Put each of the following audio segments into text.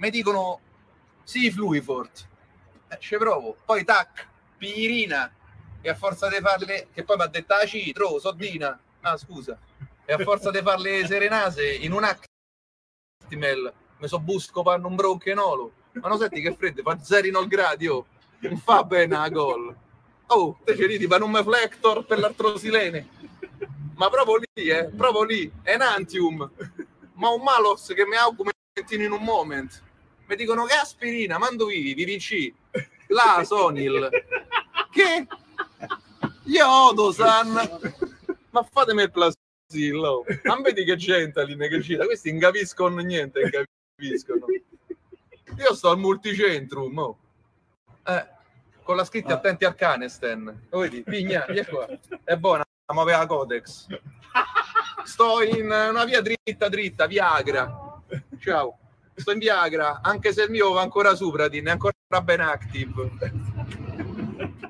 mi dicono sì, Fluifort. Eh, ci provo. Poi tac, pignirina. E a forza di farle, che poi mi ha detto ah, citro, soddina. Ah, scusa. E a forza di farle serenase in un Actimel, mi so busco panno un bronchenolo. Ma non senti che freddo, fa 0 gradi, oh. Non fa bene a gol. Oh, te ci ridi, ma un flector per l'artrosilene. Ma proprio lì, eh, proprio lì, Enantium. Ma un malos che mi augmentino in un moment. Mi dicono che aspirina, mando vivi, vivi C. La Sonil. Che? Yodo-san. Ma fatemi il plasillo. Non vedi che gente lì che cita? Questi non capiscono niente, non capiscono. Io sto al multicentrum, oh. eh, con la scritta ah. attenti al canesten. Lo vedi? Pigna, via qua. È buona, ma aveva Codex. Sto in una via dritta, dritta, Viagra. Ciao. Sto in Viagra, anche se il mio va ancora Supradin, è ancora ben active.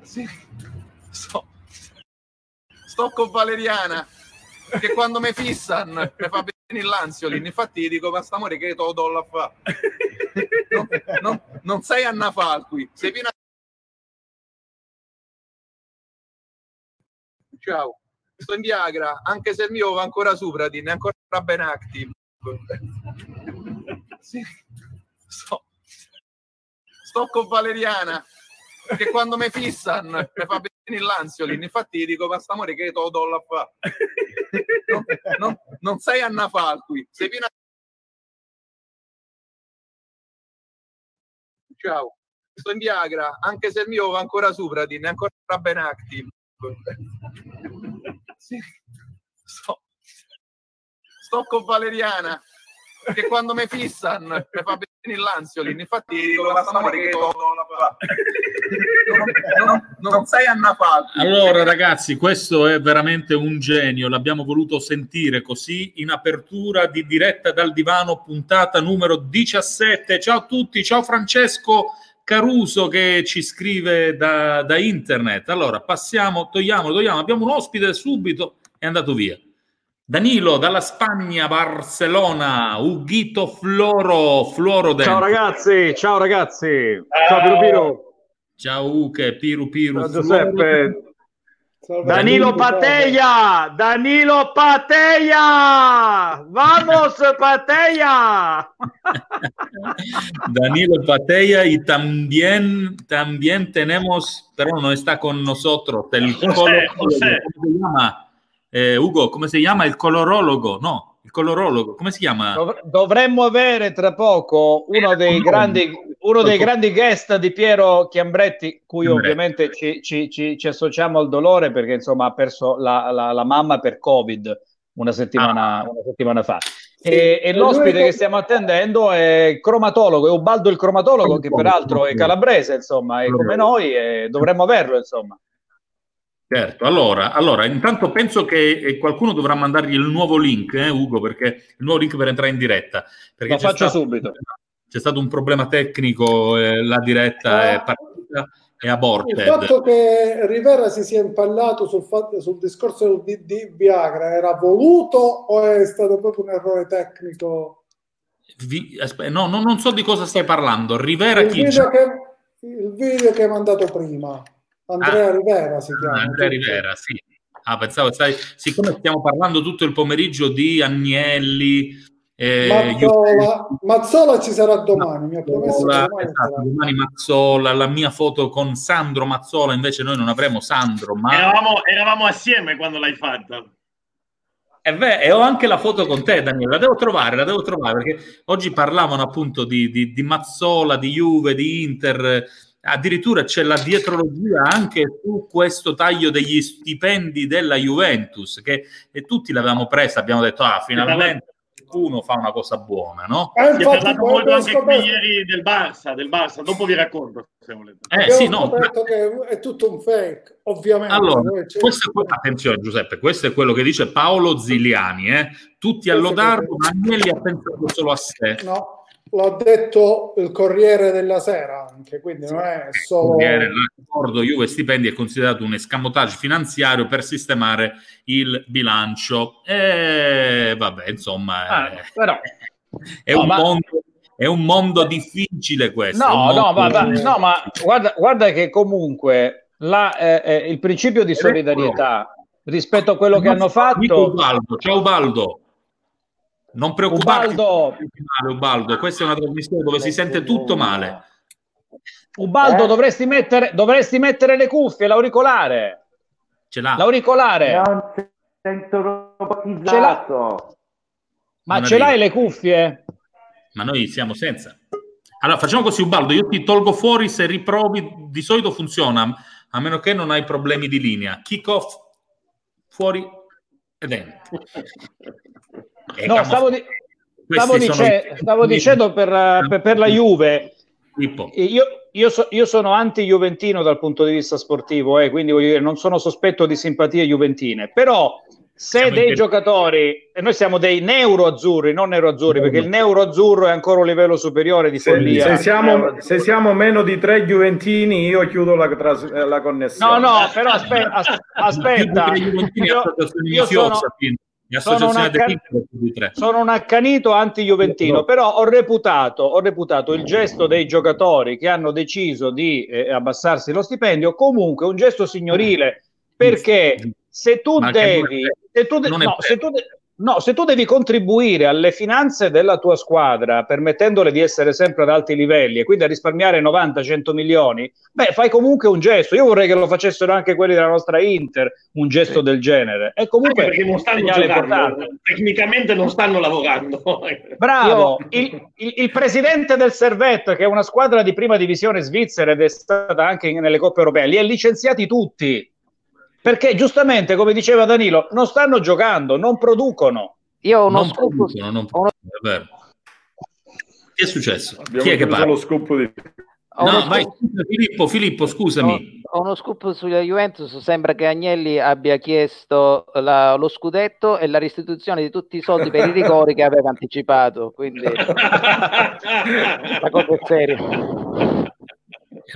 Sì. Sto, sto con Valeriana, che quando mi fissano mi fa bene l'ansiolin. Infatti dico, ma sta amore che te lo do la fa. Non, non, non sei Anna Falqui, sei piena ciao. Sto in Viagra, anche se il mio va ancora Supradin, è ancora ben active. Sì. Sto, sto con Valeriana, che quando mi fissano mi fa bene l'ansiolin. Infatti dico, ma sta amore che te do la fa. Non, non, non sei Anna Falqui, sei piena ciao, sto in Viagra, anche se il mio va ancora Supradin, è ancora ben active. Sì. Sto, sto con Valeriana, che quando mi fissano mi fa bene l'ansiolin. Infatti che non, non, non sei Anna Falchi. Allora ragazzi, questo è veramente un genio, l'abbiamo voluto sentire così in apertura di diretta dal divano, puntata numero 17. Ciao a tutti, ciao Francesco. Caruso che ci scrive da, da internet. Allora, passiamo, togliamo, togliamo. Abbiamo un ospite subito, è andato via. Danilo dalla Spagna, Barcellona, Ughito Floro, Floro Ciao ragazzi, ciao ragazzi. Ciao Piru Piru. Ciao Uche, Piru Piru. Ciao Giuseppe. Danilo Pateia, Danilo Pateia, vamos Pateia. Danilo Pateia y también, también tenemos, pero no está con nosotros, el José, José. ¿cómo se llama? Eh, Ugo, ¿cómo se llama? El colorólogo, no, il colorologo, come si chiama? Dov- dovremmo avere tra poco uno dei, grandi, uno dei grandi guest di Piero Chiambretti, cui Chiambretti. ovviamente ci, ci, ci, ci, associamo al dolore perché insomma ha perso la, la, la mamma per Covid una settimana, ah. una settimana fa. E, e, l'ospite che stiamo attendendo è il cromatologo, è Ubaldo il cromatologo, che peraltro è calabrese, insomma, è come noi e dovremmo averlo, insomma. Certo, allora, allora, intanto penso che eh, qualcuno dovrà mandargli il nuovo link, eh, Ugo, perché il nuovo link per entrare in diretta. Perché Lo faccio stato, subito. C'è stato un problema tecnico, eh, la diretta ah. è partita e aborted. Il fatto che Rivera si sia impallato sul, fatto, sul discorso di, di Viagra era voluto o è stato proprio un errore tecnico? Vi, no, no, non so di cosa stai parlando. Rivera il chi? Video che, il video che hai mandato prima. Andrea ah, Rivera si chiama. Andrea Rivera, sì. Ah, pensavo, sai, siccome stiamo parlando tutto il pomeriggio di Agnelli, eh, Mazzola, Mazzola ci sarà domani, mi ha promesso Mazzola, domani, esatto, domani Mazzola, la mia foto con Sandro Mazzola, invece noi non avremo Sandro, ma... Eravamo, eravamo assieme quando l'hai fatta. E, beh, e ho anche la foto con te, Daniele, la devo trovare, la devo trovare, perché oggi parlavano appunto di, di, di Mazzola, di Juve, di Inter addirittura c'è la dietrologia anche su questo taglio degli stipendi della Juventus che tutti l'avevamo presa, abbiamo detto ah finalmente qualcuno fa una cosa buona, no? Eh, si è parlato molto anche qui ieri del Barça, del Barça, dopo vi racconto se volete. Eh, sì, no, che è tutto un fake, ovviamente. Allora, questo è, attenzione Giuseppe, questo è quello che dice Paolo Ziliani, eh? tutti a lodarlo, ma Agnelli ha pensato solo a sé. No l'ha detto il Corriere della Sera anche, quindi non è solo... Corriere, l'accordo Juve Stipendi è considerato un escamotage finanziario per sistemare il bilancio. E vabbè, insomma, ah, però... è, no, un ma... mondo, è un mondo difficile questo. No, no, ma, ma, no, ma guarda, guarda che comunque la, eh, eh, il principio di solidarietà rispetto a quello che hanno fatto. Ubaldo, ciao Ubaldo. Non preoccuparti. Ubaldo. Ubaldo, questa è una trasmissione dove si sente tutto male. Ubaldo, eh? dovresti, mettere, dovresti mettere le cuffie, l'auricolare. Ce l'ha. L'auricolare. Non sento robotizzato. Ma non ce arriva. l'hai le cuffie? Ma noi siamo senza. Allora facciamo così, Ubaldo, io ti tolgo fuori se riprovi, di solito funziona, a meno che non hai problemi di linea. Kick off, fuori e dentro. no, stavo, di- stavo, dice- stavo dicendo per, per, per, la Juve. Io, io, so, io, sono anti-juventino dal punto di vista sportivo, eh, quindi dire, non sono sospetto di simpatie juventine, però se siamo dei giocatori, e noi siamo dei neuro-azzurri, non nero-azzurri, perché il neuro-azzurro è ancora un livello superiore di follia. Se, se, siamo, se siamo, meno di tre juventini, io chiudo la, tras- la connessione. No, no, però aspetta, aspetta. io, io sono, sono un, accan- sono un, accanito anti-juventino, però ho reputato, ho reputato, il gesto dei giocatori che hanno deciso di eh, abbassarsi lo stipendio comunque un gesto signorile, perché se tu devi, se tu, de- no, se tu de- No, se tu devi contribuire alle finanze della tua squadra, permettendole di essere sempre ad alti livelli e quindi a risparmiare 90-100 milioni, beh, fai comunque un gesto. Io vorrei che lo facessero anche quelli della nostra Inter, un gesto sì. del genere. E comunque perché non stanno giocando, tecnicamente non stanno lavorando. Bravo, il, il, il, presidente del Servette, che è una squadra di prima divisione svizzera ed è stata anche nelle coppe europee, li ha licenziati tutti perché giustamente, come diceva Danilo, non stanno giocando, non producono. Io ho uno non scoop. Producono, non producono. Che è successo? Abbiamo Chi è che parla? lo scoop di... No, vai, Filippo, Filippo, scusami. Ho, ho, uno scoop sulla Juventus. Sembra che Agnelli abbia chiesto la, lo scudetto e la restituzione di tutti i soldi per i rigori che aveva anticipato. Quindi la cosa è seria.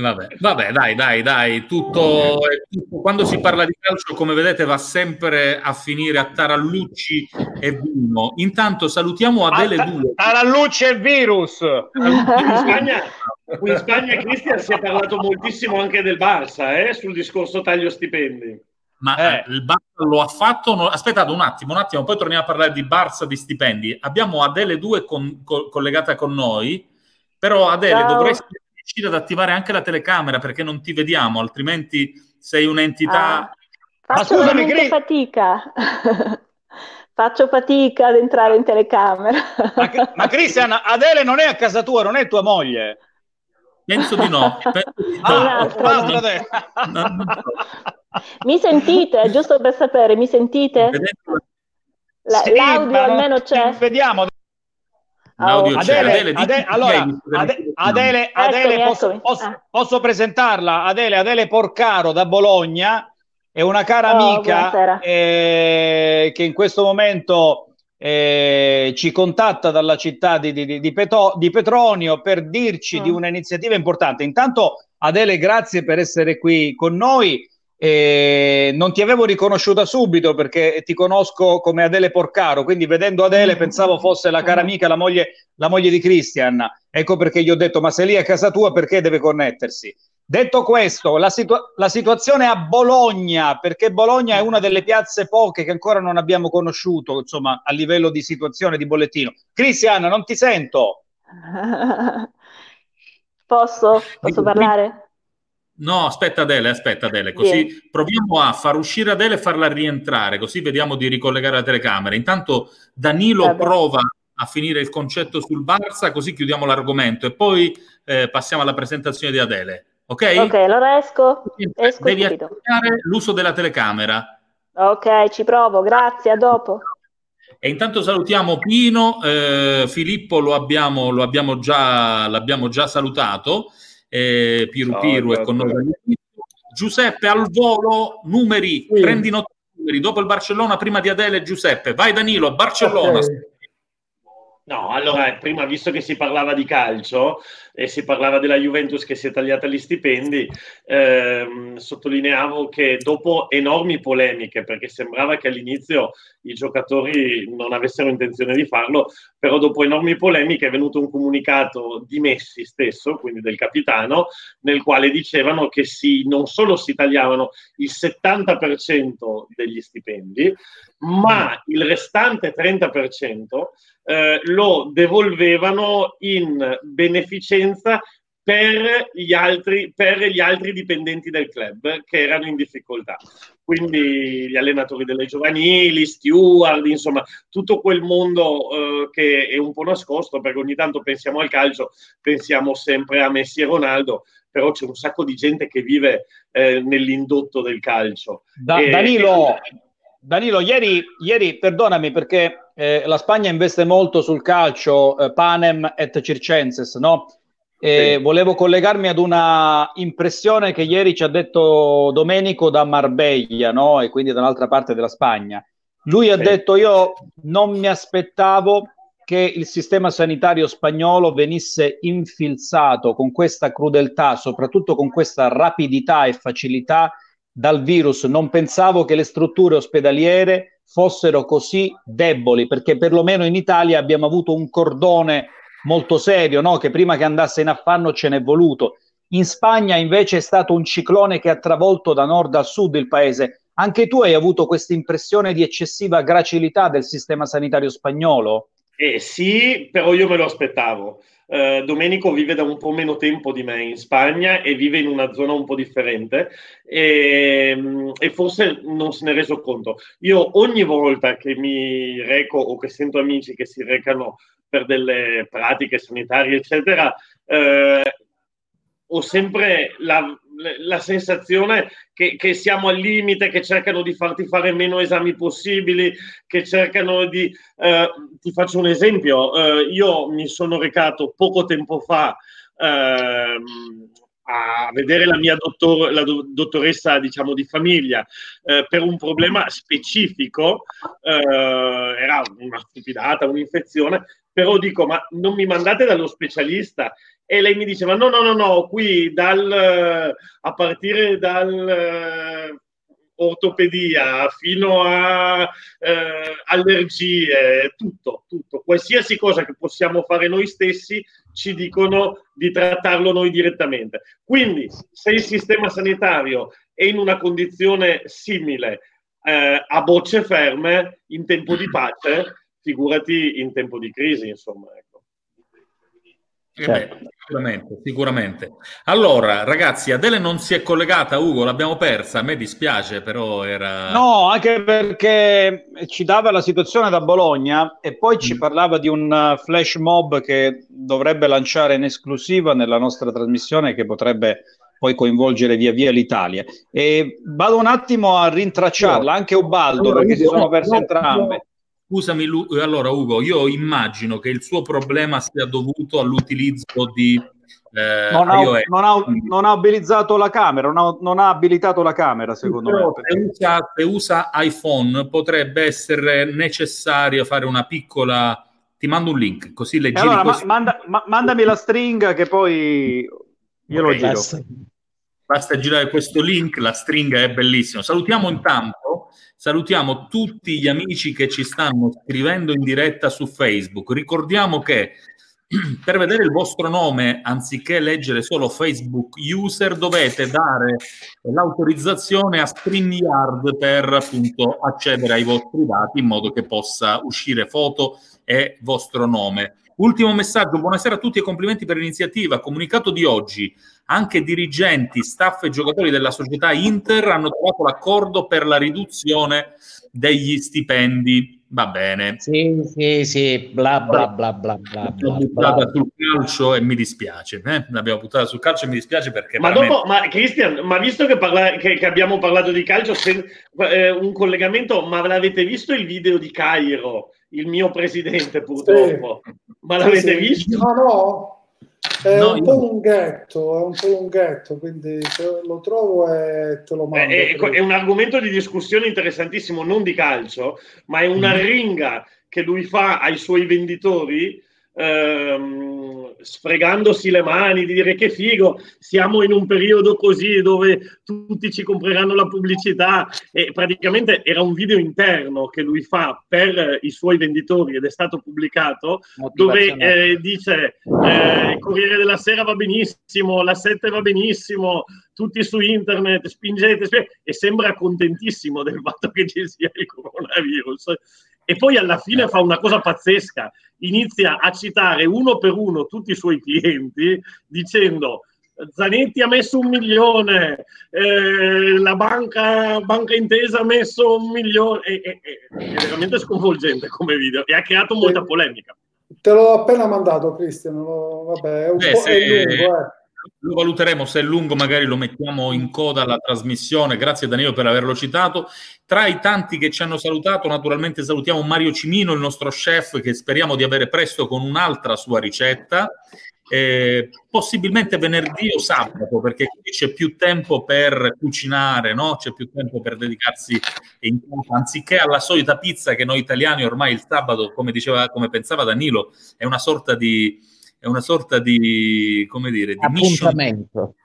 Vabbè, vabbè, dai, dai, dai, tutto, tutto, quando si parla di calcio, come vedete, va sempre a finire a tarallucci e vino. Intanto salutiamo Adele ah, 2. Tarallucci e virus! In Spagna, in Spagna Cristian si è parlato moltissimo anche del Barça, eh, sul discorso taglio stipendi. Ma eh. il Barça lo ha fatto? No, aspettate un attimo, un attimo, poi torniamo a parlare di Barça, di stipendi. Abbiamo Adele 2 con, con, collegata con noi, però Adele Ciao. dovresti riuscire ad attivare anche la telecamera perché non ti vediamo, altrimenti sei un'entità. Ah, faccio scusami, Gri- fatica. faccio fatica ad entrare in telecamera. ma, ma Cristian, Adele non è a casa tua, non è tua moglie. Penso di no. Penso di no. Ah, mi sentite? Giusto per sapere, mi sentite? La, sì, l'audio almeno c'è. Vediamo. Adele, Adele, Adele, allora, Adele, Adele, Adele posso, posso, ah. posso, presentarla? Adele, Adele Porcaro da Bologna, è una cara oh, amica eh, che in questo momento eh, ci contatta dalla città di, di, di, Peto, di Petronio per dirci mm. di un'iniziativa importante. Intanto Adele, grazie per essere qui con noi. E non ti avevo riconosciuta subito perché ti conosco come Adele Porcaro, quindi vedendo Adele pensavo fosse la cara amica, la moglie, la moglie di Christian. Ecco perché gli ho detto: Ma se lì è casa tua, perché deve connettersi? Detto questo, la, situa- la situazione a Bologna, perché Bologna è una delle piazze poche che ancora non abbiamo conosciuto, insomma, a livello di situazione di bollettino. Cristian, non ti sento. Posso? Posso parlare? No, aspetta Adele, aspetta Adele, così sì. proviamo a far uscire Adele e farla rientrare, così vediamo di ricollegare la telecamera. Intanto Danilo Vabbè. prova a finire il concetto sul Barça, così chiudiamo l'argomento e poi eh, passiamo alla presentazione di Adele. Ok? Ok, allora esco. esco Devi attivare l'uso della telecamera. Ok, ci provo, grazie, a dopo. E intanto salutiamo Pino, eh, Filippo lo abbiamo, lo abbiamo già, l'abbiamo già salutato eh, Piru Ciao, Piru è con noi. Giuseppe al volo, numeri, sì. prendi numeri, dopo il Barcellona, prima di Adele Giuseppe. Vai Danilo, Barcellona. Okay. No, allora, prima visto che si parlava di calcio e si parlava della Juventus che si è tagliata gli stipendi, ehm, sottolineavo che dopo enormi polemiche, perché sembrava che all'inizio i giocatori non avessero intenzione di farlo, però dopo enormi polemiche è venuto un comunicato di Messi stesso, quindi del capitano, nel quale dicevano che si, non solo si tagliavano il 70% degli stipendi, ma il restante 30% eh, lo devolvevano in beneficenza per gli, altri, per gli altri dipendenti del club che erano in difficoltà. Quindi gli allenatori delle giovanili, steward, insomma, tutto quel mondo eh, che è un po' nascosto, perché ogni tanto pensiamo al calcio, pensiamo sempre a Messi e Ronaldo, però c'è un sacco di gente che vive eh, nell'indotto del calcio. Da, e, Danilo, Danilo, ieri, ieri, perdonami perché eh, la Spagna investe molto sul calcio, eh, Panem et Circenses, no? E sì. Volevo collegarmi ad una impressione che ieri ci ha detto Domenico da Marbella, no? E quindi dall'altra parte della Spagna. Lui ha sì. detto: Io non mi aspettavo che il sistema sanitario spagnolo venisse infilzato con questa crudeltà, soprattutto con questa rapidità e facilità dal virus. Non pensavo che le strutture ospedaliere fossero così deboli, perché perlomeno in Italia abbiamo avuto un cordone molto serio, no? che prima che andasse in affanno ce n'è voluto. In Spagna invece è stato un ciclone che ha travolto da nord a sud il paese. Anche tu hai avuto questa impressione di eccessiva gracilità del sistema sanitario spagnolo? Eh sì, però io me lo aspettavo. Uh, Domenico vive da un po' meno tempo di me in Spagna e vive in una zona un po' differente e, e, forse non se ne è reso conto. Io ogni volta che mi reco o che sento amici che si recano per delle pratiche sanitarie, eccetera, uh, ho sempre la, la sensazione che, che, siamo al limite, che cercano di farti fare meno esami possibili, che cercano di... Eh, ti faccio un esempio, eh, io mi sono recato poco tempo fa eh, a vedere la mia dottor, la do, dottoressa diciamo di famiglia eh, per un problema specifico eh, era una stupidata un'infezione però dico ma non mi mandate dallo specialista. E lei mi diceva no no no no qui dal, a partire dal eh, ortopedia fino a eh, allergie tutto tutto. Qualsiasi cosa che possiamo fare noi stessi ci dicono di trattarlo noi direttamente. Quindi se il sistema sanitario è in una condizione simile eh, a bocce ferme in tempo di pace figurati in tempo di crisi insomma ecco. Eh certo. Beh, sicuramente, sicuramente. Allora, ragazzi, Adele non si è collegata, Ugo, l'abbiamo persa. A me dispiace, però era. No, anche perché ci dava la situazione da Bologna e poi mm. ci parlava di un uh, flash mob che dovrebbe lanciare in esclusiva nella nostra trasmissione, che potrebbe poi coinvolgere via via l'Italia. E vado un attimo a rintracciarla, anche Ubaldo, allora, perché si sono perse entrambe. Scusami, eh, allora Ugo, io immagino che il suo problema sia dovuto all'utilizzo di eh, non, ha, non, ha, non, ha, abilitato la camera, non ha, non ha abilitato la camera secondo Però me. Se usa, se usa, iPhone potrebbe essere necessario fare una piccola... Ti mando un link, così le allora, ma, manda, ma, mandami la stringa che poi io okay, lo giro. Basta. basta girare questo link, la stringa è bellissima. Salutiamo intanto Salutiamo tutti gli amici che ci stanno scrivendo in diretta su Facebook. Ricordiamo che per vedere il vostro nome, anziché leggere solo Facebook user, dovete dare l'autorizzazione a StreamYard per appunto accedere ai vostri dati in modo che possa uscire foto e vostro nome. Ultimo messaggio, buonasera a tutti e complimenti per l'iniziativa. Comunicato di oggi, anche dirigenti, staff e giocatori della società Inter hanno trovato l'accordo per la riduzione degli stipendi. Va bene. Sì, sì, sì, bla bla bla bla bla. L'abbiamo buttata sul calcio e mi dispiace. Eh? L'abbiamo buttata sul calcio e mi dispiace perché... Ma veramente... dopo, ma Cristian, ma visto che, parla, che, che abbiamo parlato di calcio, se, eh, un collegamento, ma l'avete visto il video di Cairo? il mio presidente purtroppo. Sì. Ma l'avete sì, visto? No, no. È no, un po' lunghetto, è un po' lunghetto, quindi lo trovo e te lo mando. È, è, è, un argomento di discussione interessantissimo, non di calcio, ma è una mm. ringa che lui fa ai suoi venditori ehm, sfregandosi le mani, di dire che figo, siamo in un periodo così dove tutti ci compreranno la pubblicità e praticamente era un video interno che lui fa per i suoi venditori ed è stato pubblicato dove eh, dice eh, il Corriere della Sera va benissimo, la 7 va benissimo, tutti su internet, spingete, spingete, e sembra contentissimo del fatto che ci sia il coronavirus. E poi alla fine fa una cosa pazzesca, inizia a citare uno per uno tutti i suoi clienti dicendo Zanetti ha messo un milione, eh, la banca, banca, Intesa ha messo un milione, e, e, e, è veramente sconvolgente come video e ha creato molta polemica. Te l'ho appena mandato, Cristian. Vabbè, è un Beh, po' se... lungo, eh lo valuteremo se è lungo, magari lo mettiamo in coda alla trasmissione. Grazie Danilo per averlo citato. Tra i tanti che ci hanno salutato, naturalmente salutiamo Mario Cimino, il nostro chef, che speriamo di avere presto con un'altra sua ricetta. Eh, possibilmente venerdì o sabato, perché c'è più tempo per cucinare, no? c'è più tempo per dedicarsi in casa, anziché alla solita pizza che noi italiani ormai il sabato, come diceva, come pensava Danilo, è una sorta di è una sorta di, come dire, di appuntamento.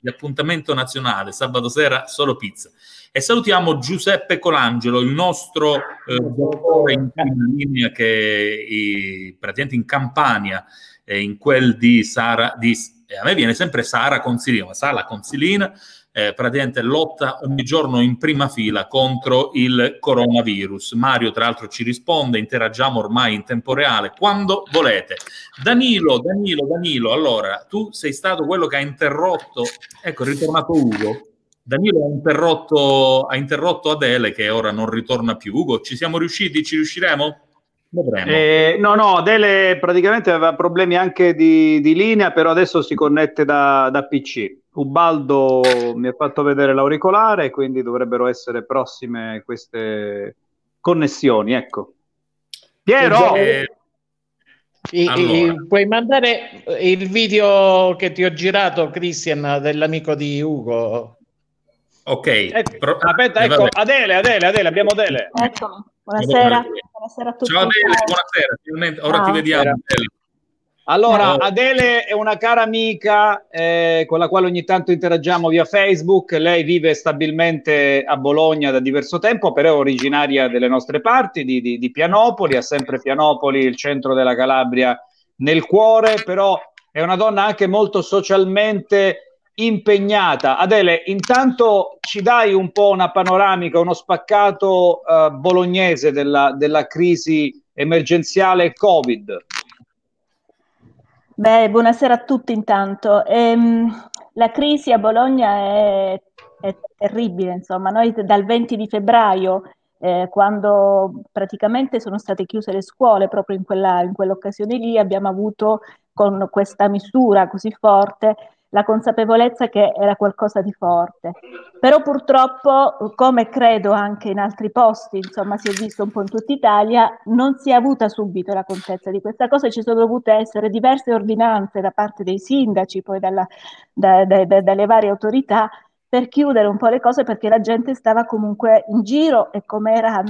Di appuntamento nazionale, sabato sera solo pizza. E salutiamo Giuseppe Colangelo, il nostro eh, dottore in linea che i, praticamente in Campania, eh, in quel di Sara, di, eh, a me viene sempre Sara Consilina, ma Sara Consilina, eh, praticamente lotta ogni giorno in prima fila contro il coronavirus. Mario, tra l'altro, ci risponde, interagiamo ormai in tempo reale, quando volete. Danilo, Danilo, Danilo, allora, tu sei stato quello che ha interrotto, ecco, è ritornato Ugo. Danilo ha interrotto, ha interrotto Adele che ora non ritorna più. Ugo, ci siamo riusciti? Ci riusciremo? Eh, no, no, Adele praticamente aveva problemi anche di, di linea, però adesso si connette da, da PC. Ubaldo mi ha fatto vedere l'auricolare, quindi dovrebbero essere prossime queste connessioni. Ecco. Piero, eh, allora. puoi mandare il video che ti ho girato, Christian, dell'amico di Ugo? Ok, ecco, Pro- aspetta, ecco, Adele, Adele, Adele, abbiamo Adele. Eccomi, buonasera. buonasera a tutti. Ciao Adele, buonasera, finalmente, ora ah, ti vediamo. Adele. Allora, Adele è una cara amica eh, con la quale ogni tanto interagiamo via Facebook. Lei vive stabilmente a Bologna da diverso tempo, però è originaria delle nostre parti, di, di, di Pianopoli, ha sempre Pianopoli, il centro della Calabria, nel cuore, però è una donna anche molto socialmente impegnata. Adele, intanto ci dai un po' una panoramica, uno spaccato uh, bolognese della, della crisi emergenziale Covid. Beh, buonasera a tutti intanto. Ehm, la crisi a Bologna è, è, terribile, insomma, noi dal 20 di febbraio, eh, quando praticamente sono state chiuse le scuole, proprio in, quella, in quell'occasione lì, abbiamo avuto con questa misura così forte la consapevolezza che era qualcosa di forte. Però purtroppo, come credo anche in altri posti, insomma si è visto un po' in tutta Italia, non si è avuta subito la contezza di questa cosa, ci sono dovute essere diverse ordinanze da parte dei sindaci, poi dalla, da, da, da, dalle varie autorità, per chiudere un po' le cose perché la gente stava comunque in giro e come era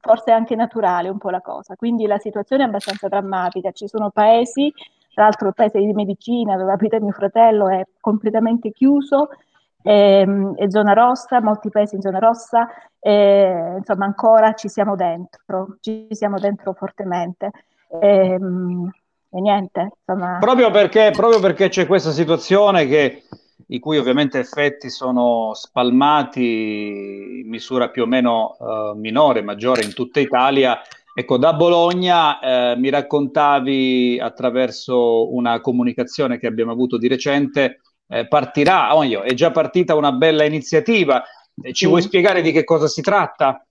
forse anche naturale un po' la cosa. Quindi la situazione è abbastanza drammatica, ci sono paesi tra l'altro il paese di medicina dove abita mio fratello è completamente chiuso, ehm, è zona rossa, molti paesi in zona rossa, e, insomma ancora ci siamo dentro, ci siamo dentro fortemente. E, ehm, e niente, insomma... Proprio perché, proprio perché c'è questa situazione che i cui ovviamente effetti sono spalmati in misura più o meno uh, minore, maggiore in tutta Italia, Ecco, da Bologna eh, mi raccontavi attraverso una comunicazione che abbiamo avuto di recente, eh, partirà, oh io, è già partita una bella iniziativa. Eh, ci sì. vuoi spiegare di che cosa si tratta?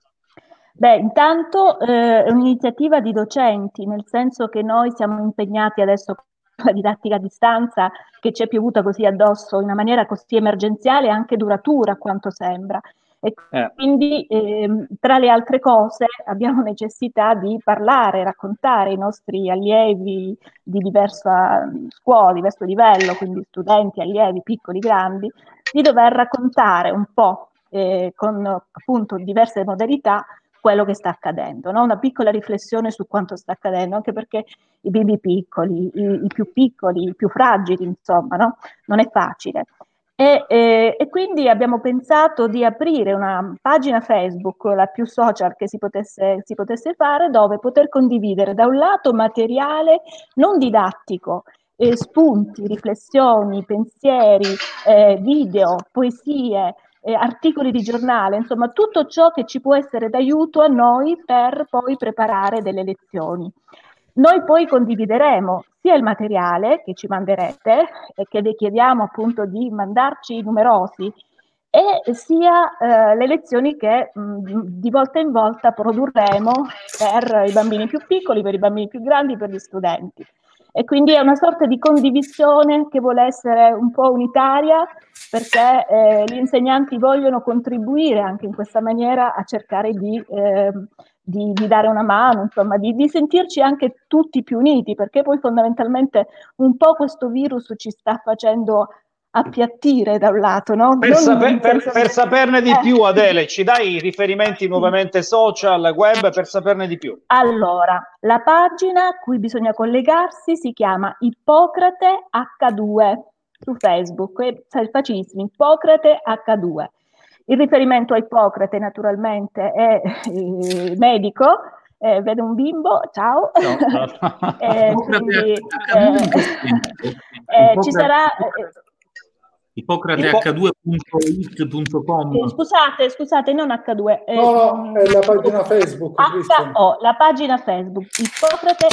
Beh, intanto eh, è un'iniziativa di docenti, nel senso che noi siamo impegnati adesso con la didattica a distanza che ci è piovuta così addosso in una maniera così emergenziale e anche duratura, a quanto sembra. E eh. quindi, eh, tra le altre cose, abbiamo necessità di parlare, raccontare ai nostri allievi di diversa scuola, diverso livello, quindi studenti, allievi, piccoli, grandi, di dover raccontare un po' eh, con appunto diverse modalità quello che sta accadendo, no? una piccola riflessione su quanto sta accadendo, anche perché i bimbi piccoli, i, i più piccoli, i più fragili, insomma, no? non è facile. E, e, e, quindi abbiamo pensato di aprire una pagina Facebook, la più social che si potesse, si potesse fare, dove poter condividere da un lato materiale non didattico, eh, spunti, riflessioni, pensieri, eh, video, poesie, eh, articoli di giornale, insomma tutto ciò che ci può essere d'aiuto a noi per poi preparare delle lezioni. Noi poi condivideremo sia il materiale che ci manderete e che vi chiediamo appunto di mandarci numerosi e sia eh, le lezioni che mh, di volta in volta produrremo per i bambini più piccoli, per i bambini più grandi, per gli studenti. E quindi è una sorta di condivisione che vuole essere un po' unitaria perché eh, gli insegnanti vogliono contribuire anche in questa maniera a cercare di, eh, di, di dare una mano, insomma, di, di, sentirci anche tutti più uniti, perché poi fondamentalmente un po' questo virus ci sta facendo appiattire da un lato, no? Per, saper, per, per saperne di eh. più, Adele, ci dai i riferimenti nuovamente social, web per saperne di più? Allora, la pagina a cui bisogna collegarsi si chiama Ippocrate H2 su Facebook, è facilissimo, Ippocrate H2. Il riferimento a Ippocrate naturalmente è eh, medico, eh, vedo un bimbo, ciao. No, no. eh, quindi, eh, eh, ci sarà Ippocrate H2.it.com. Scusate, scusate, non H2. Eh, no, no, è la pagina Facebook. HO, la pagina Facebook, Ippocrate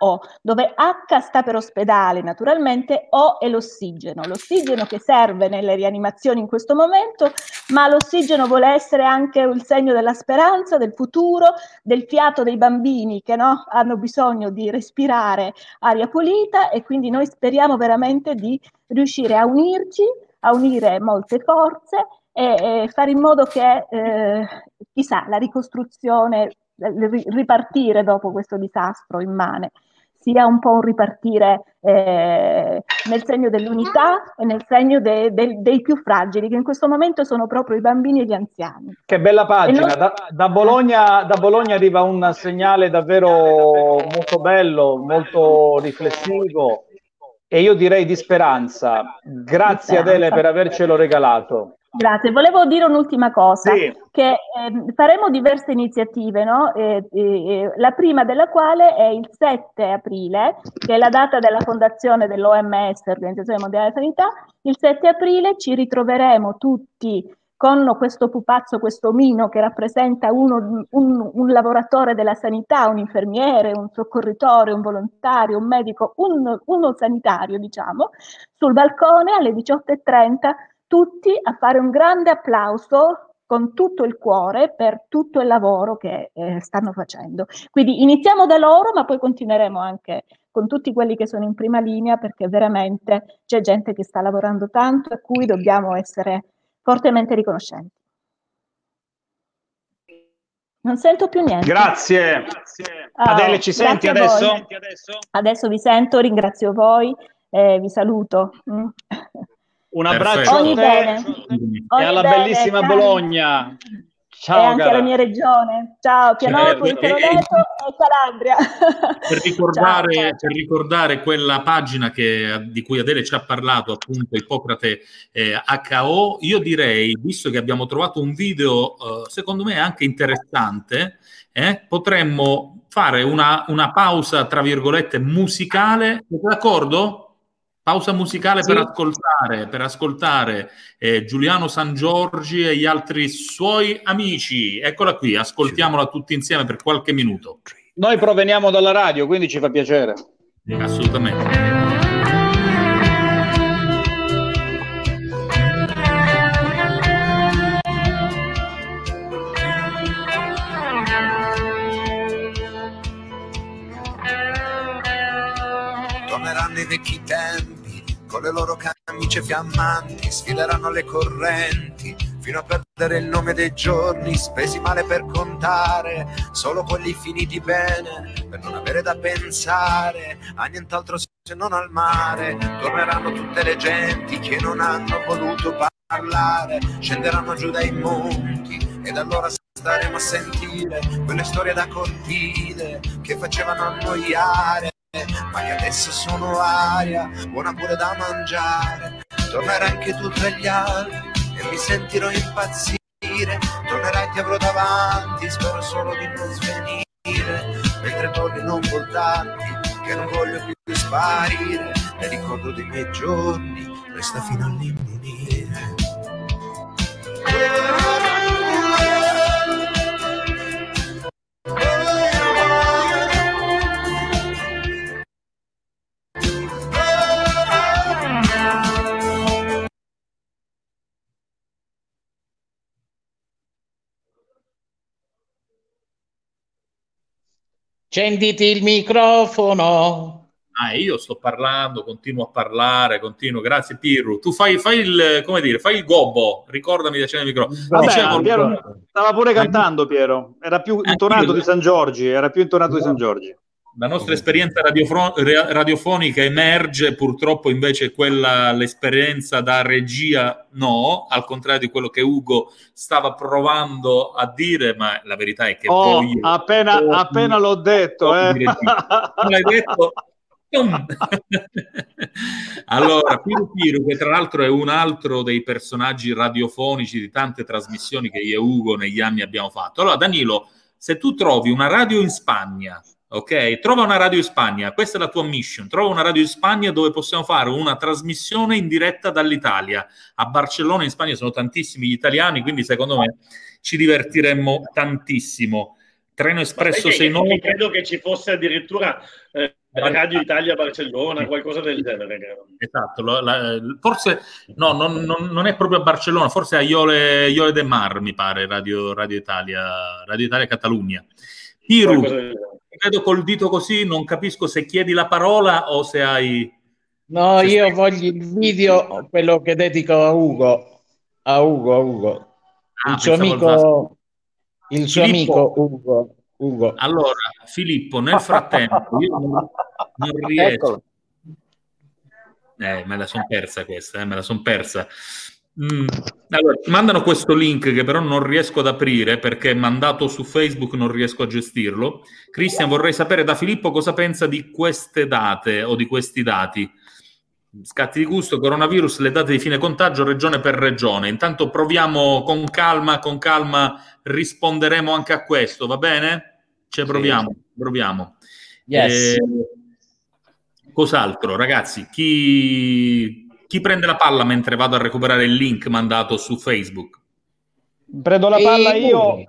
HO, dove H sta per ospedale, naturalmente, O è l'ossigeno. L'ossigeno che serve nelle rianimazioni in questo momento, ma l'ossigeno vuole essere anche il segno della speranza, del futuro, del fiato dei bambini che no, hanno bisogno di respirare aria pulita e quindi noi speriamo veramente di riuscire a unirci, a unire molte forze e, e fare in modo che, eh, chissà, la ricostruzione, ripartire dopo questo disastro immane, sia un po' un ripartire eh, nel segno dell'unità e nel segno de, de, dei più fragili, che in questo momento sono proprio i bambini e gli anziani. Che bella pagina, non... da, da, Bologna, da Bologna arriva un segnale davvero molto bello, molto riflessivo e io direi di speranza. Grazie speranza. Adele per avercelo regalato. Grazie, volevo dire un'ultima cosa, sì. che eh, faremo diverse iniziative, no? eh, eh, la prima della quale è il 7 aprile, che è la data della fondazione dell'OMS, Organizzazione Mondiale della Sanità, il 7 aprile ci ritroveremo tutti con questo pupazzo, questo omino che rappresenta uno, un, un, lavoratore della sanità, un infermiere, un soccorritore, un volontario, un medico, un, uno sanitario, diciamo, sul balcone alle 18.30, tutti a fare un grande applauso con tutto il cuore per tutto il lavoro che eh, stanno facendo. Quindi iniziamo da loro, ma poi continueremo anche con tutti quelli che sono in prima linea perché veramente c'è gente che sta lavorando tanto e a cui dobbiamo essere fortemente riconoscenti. Non sento più niente. Grazie. grazie. Oh, Adele, ci senti adesso? adesso? vi sento, ringrazio voi, eh, vi saluto. Mm. Un abbraccio a te e alla bene, bellissima cari. Bologna. Ciao, e anche cara. la mia regione. Ciao, cioè, Peroneto e Calabria. Per ricordare, ciao, per ricordare quella pagina che, di cui Adele ci ha parlato, appunto Ippocrate eh, HO, io direi, visto che abbiamo trovato un video, eh, secondo me anche interessante, eh, potremmo fare una, una pausa, tra virgolette, musicale. Siete d'accordo? Pausa musicale sì. per ascoltare, per ascoltare eh, Giuliano San Giorgi e gli altri suoi amici. Eccola qui, ascoltiamola tutti insieme per qualche minuto. Noi proveniamo dalla radio, quindi ci fa piacere. Assolutamente. Torneranno i vecchi tempi con le loro camicie fiammanti sfileranno le correnti fino a perdere il nome dei giorni spesi male per contare solo quelli finiti bene per non avere da pensare a nient'altro se non al mare. Torneranno tutte le genti che non hanno voluto parlare scenderanno giù dai monti ed allora staremo a sentire quelle storie da cortile che facevano annoiare, ma che adesso sono aria, buona pure da mangiare. Tornerai anche tu tra gli altri e mi sentirò impazzire. Tornerai ti avrò davanti, spero solo di non svenire, mentre torni non voltarti, che non voglio più sparire. E ricordo dei miei giorni, resta fino all'immunire. Accenditi il microfono. Ah, io sto parlando, continuo a parlare, continuo. Grazie Pirru. Tu fai, fai il, come dire, fai il gobbo, ricordami di accendere il microfono. Vabbè, Dicevo- Piero stava pure cantando Piero, era più Eh, intonato di San Giorgi, era più intonato di San Giorgi. La nostra esperienza radiofro- ra- radiofonica emerge, purtroppo invece quella, l'esperienza da regia no, al contrario di quello che Ugo stava provando a dire, ma la verità è che Oh, voglio... appena, voglio- appena l'ho detto, eh. l'hai detto? Allora, Piru Piru, che tra l'altro è un altro dei personaggi radiofonici di tante trasmissioni che io e Ugo negli anni abbiamo fatto. Allora, Danilo, se tu trovi una radio in Spagna, ok? Trova una radio in Spagna, questa è la tua mission. Trova una radio in Spagna dove possiamo fare una trasmissione in diretta dall'Italia. A Barcellona, in Spagna, sono tantissimi gli italiani, quindi secondo me ci divertiremmo tantissimo. Treno espresso Sai che- 69 che credo che ci fosse addirittura eh, Radio Italia Barcellona, qualcosa del genere. Esatto, lo- la- forse no, non, non- non è proprio a Barcellona, forse a Iole, Iole de Mar, mi pare, Radio, Radio Italia, Radio Italia Catalunya. Piru. Vedo col dito così, non capisco se chiedi la parola o se hai... No, Se io stai- voglio il video, quello che dedico a Ugo, a Ugo, a Ugo. Ah, Il suo amico, il suo amico Ugo. Ugo. Allora, Filippo, nel frattempo, io non, non riesco... Eccolo. Eh, me la sono persa questa, eh, me la sono persa. Mm, Allora, ci mandano questo link che però non riesco ad aprire perché mandato su Facebook non riesco a gestirlo. Cristian, vorrei sapere da Filippo cosa pensa di queste date o di questi dati. Scatti di gusto, coronavirus, le date di fine contagio regione per regione. Intanto proviamo con calma, con calma risponderemo anche a questo, va bene? Ci proviamo, proviamo. Yes. Eh, cos'altro, ragazzi? Chi, chi prende la palla mentre vado a recuperare il link mandato su Facebook? Prendo la palla E- io,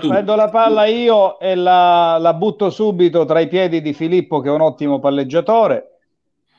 tu. prendo la palla io e la, la butto subito tra i piedi di Filippo che è un ottimo palleggiatore.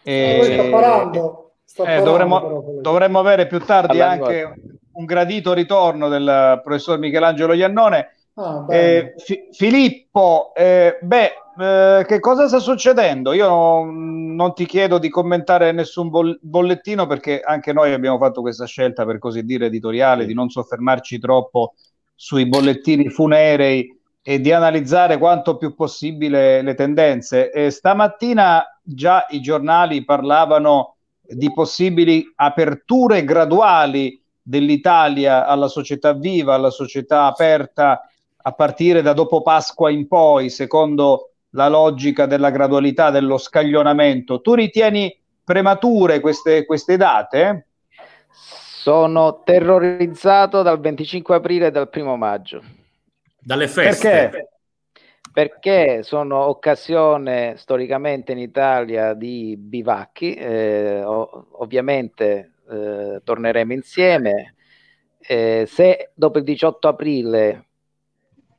E- Poi sta parando. Sta Eh, parando dovremmo, però, dovremmo avere più tardi Parlando anche un gradito ritorno del professor Michelangelo Iannone. Ah. Eh, Fi- Filippo, eh, beh, eh, che cosa sta succedendo? Io non, ti chiedo di commentare nessun boll- bollettino perché anche noi abbiamo fatto questa scelta, per così dire, editoriale, di non soffermarci troppo sui bollettini funerei e di analizzare quanto più possibile le tendenze. Eh, stamattina già i giornali parlavano di possibili aperture graduali dell'Italia alla società viva, alla società aperta a partire da dopo Pasqua in poi, secondo la logica della gradualità, dello scaglionamento. Tu ritieni premature queste, queste date? Sono terrorizzato dal 25 aprile e dal primo maggio Dalle feste. Perché? perché sono occasione storicamente in Italia di bivacchi. eh, ovviamente eh, torneremo insieme. Eh, se dopo il 18 aprile,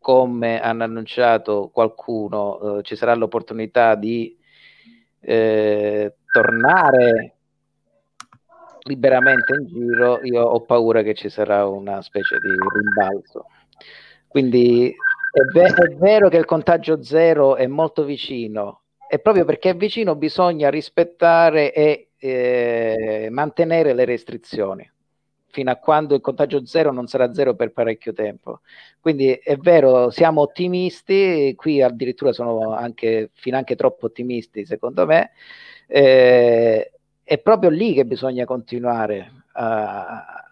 come hanno annunciato qualcuno, eh, ci sarà l'opportunità di eh, tornare liberamente in giro, io ho paura che ci sarà una specie di rimbalzo. Quindi è, ve- è vero che il contagio zero è molto vicino, e proprio perché è vicino bisogna rispettare e eh, mantenere le restrizioni fino a quando il contagio zero non sarà zero per parecchio tempo. Quindi è vero, siamo ottimisti, qui addirittura sono anche fino anche troppo ottimisti secondo me, eh, è proprio lì che bisogna continuare a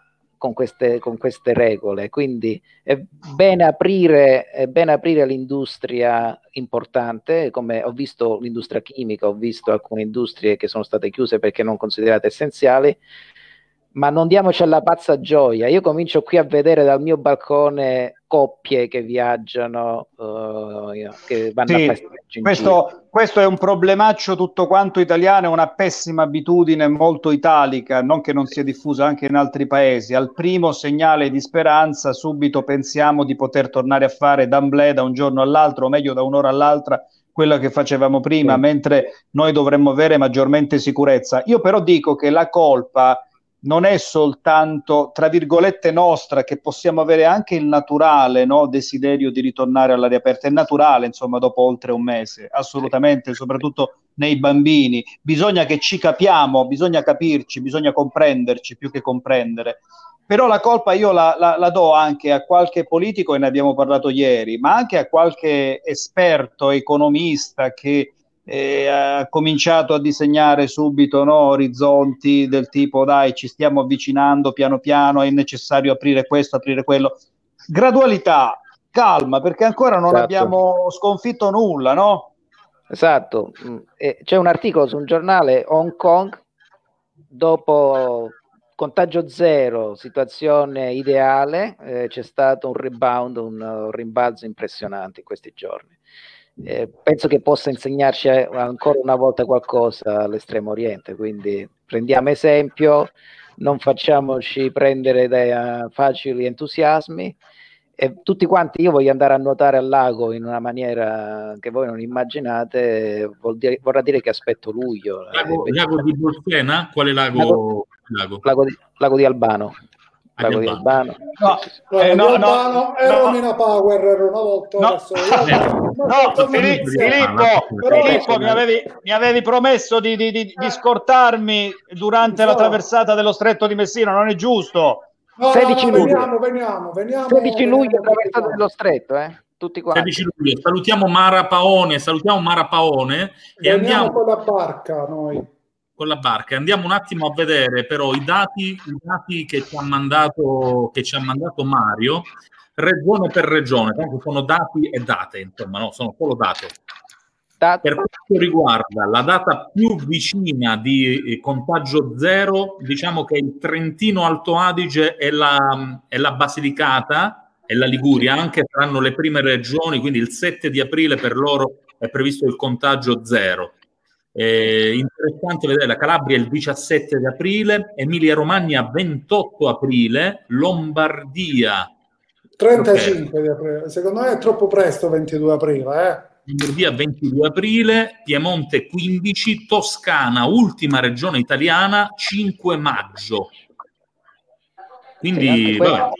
con queste, con queste regole. Quindi è bene, aprire, è bene aprire l'industria importante, come ho visto l'industria chimica, ho visto alcune industrie che sono state chiuse perché non considerate essenziali, ma non diamoci alla pazza gioia. Io comincio qui a vedere dal mio balcone coppie che viaggiano, uh, che vanno sì, a festeggiare. Questo, questo, è un problemaccio tutto quanto italiano, è una pessima abitudine molto italica, non che non sia diffusa anche in altri paesi. Al primo segnale di speranza, subito pensiamo di poter tornare a fare d'amblè da un giorno all'altro, o meglio da un'ora all'altra, quella che facevamo prima, sì. mentre noi dovremmo avere maggiormente sicurezza. Io però dico che la colpa non è soltanto, tra virgolette, nostra, che possiamo avere anche il naturale no, desiderio di ritornare all'aria aperta. È naturale, insomma, dopo oltre un mese, assolutamente, soprattutto nei bambini. Bisogna che ci capiamo, bisogna capirci, bisogna comprenderci più che comprendere. Però la colpa io la, la, la do anche a qualche politico, e ne abbiamo parlato ieri, ma anche a qualche esperto, economista che e ha cominciato a disegnare subito no, orizzonti del tipo dai ci stiamo avvicinando piano piano, è necessario aprire questo, aprire quello. Gradualità, calma, perché ancora non esatto. abbiamo sconfitto nulla, no? Esatto, mm, c'è un articolo su un giornale Hong Kong dopo contagio zero, situazione ideale, eh, c'è stato un rebound, un, un rimbalzo impressionante in questi giorni eh, penso che possa insegnarci eh, ancora una volta qualcosa all'estremo oriente, quindi prendiamo esempio, non facciamoci prendere da facili entusiasmi e tutti quanti io voglio andare a nuotare al lago in una maniera che voi non immaginate, dire, vorrà dire che aspetto luglio. Lago, eh, lago di Bolsena? Quale lago? Lago, lago? lago, di, lago di Albano. Lago di Albano. No, eh, no, no, no. Romina Power, ero una volta. No, no, no Filippo, Filippo mi, avevi, mi, avevi, promesso di, di, di, di scortarmi durante la traversata dello stretto di Messina, non è giusto? No, 16 luglio. Veniamo, veniamo, veniamo. 16 luglio traversata dello stretto, eh? Tutti quanti. 16 luglio. Salutiamo Mara Paone, salutiamo Mara Paone e andiamo con la barca noi con la barca. Andiamo un attimo a vedere però i dati, i dati che, ci ha mandato, che ci ha mandato Mario, regione per regione, tanto sono dati e date, insomma, no, sono solo date. Per quanto riguarda la data più vicina di eh, contagio zero, diciamo che il Trentino Alto Adige e la, e la Basilicata e la Liguria anche saranno le prime regioni, quindi il 7 di aprile per loro è previsto il contagio zero. Eh, interessante vedere la Calabria il 17 di aprile, Emilia Romagna 28 aprile, Lombardia 35 okay. di aprile. Secondo me è troppo presto 22 aprile, eh? Lombardia 22 aprile, Piemonte 15, Toscana, ultima regione italiana, 5 maggio. Quindi, vabbè,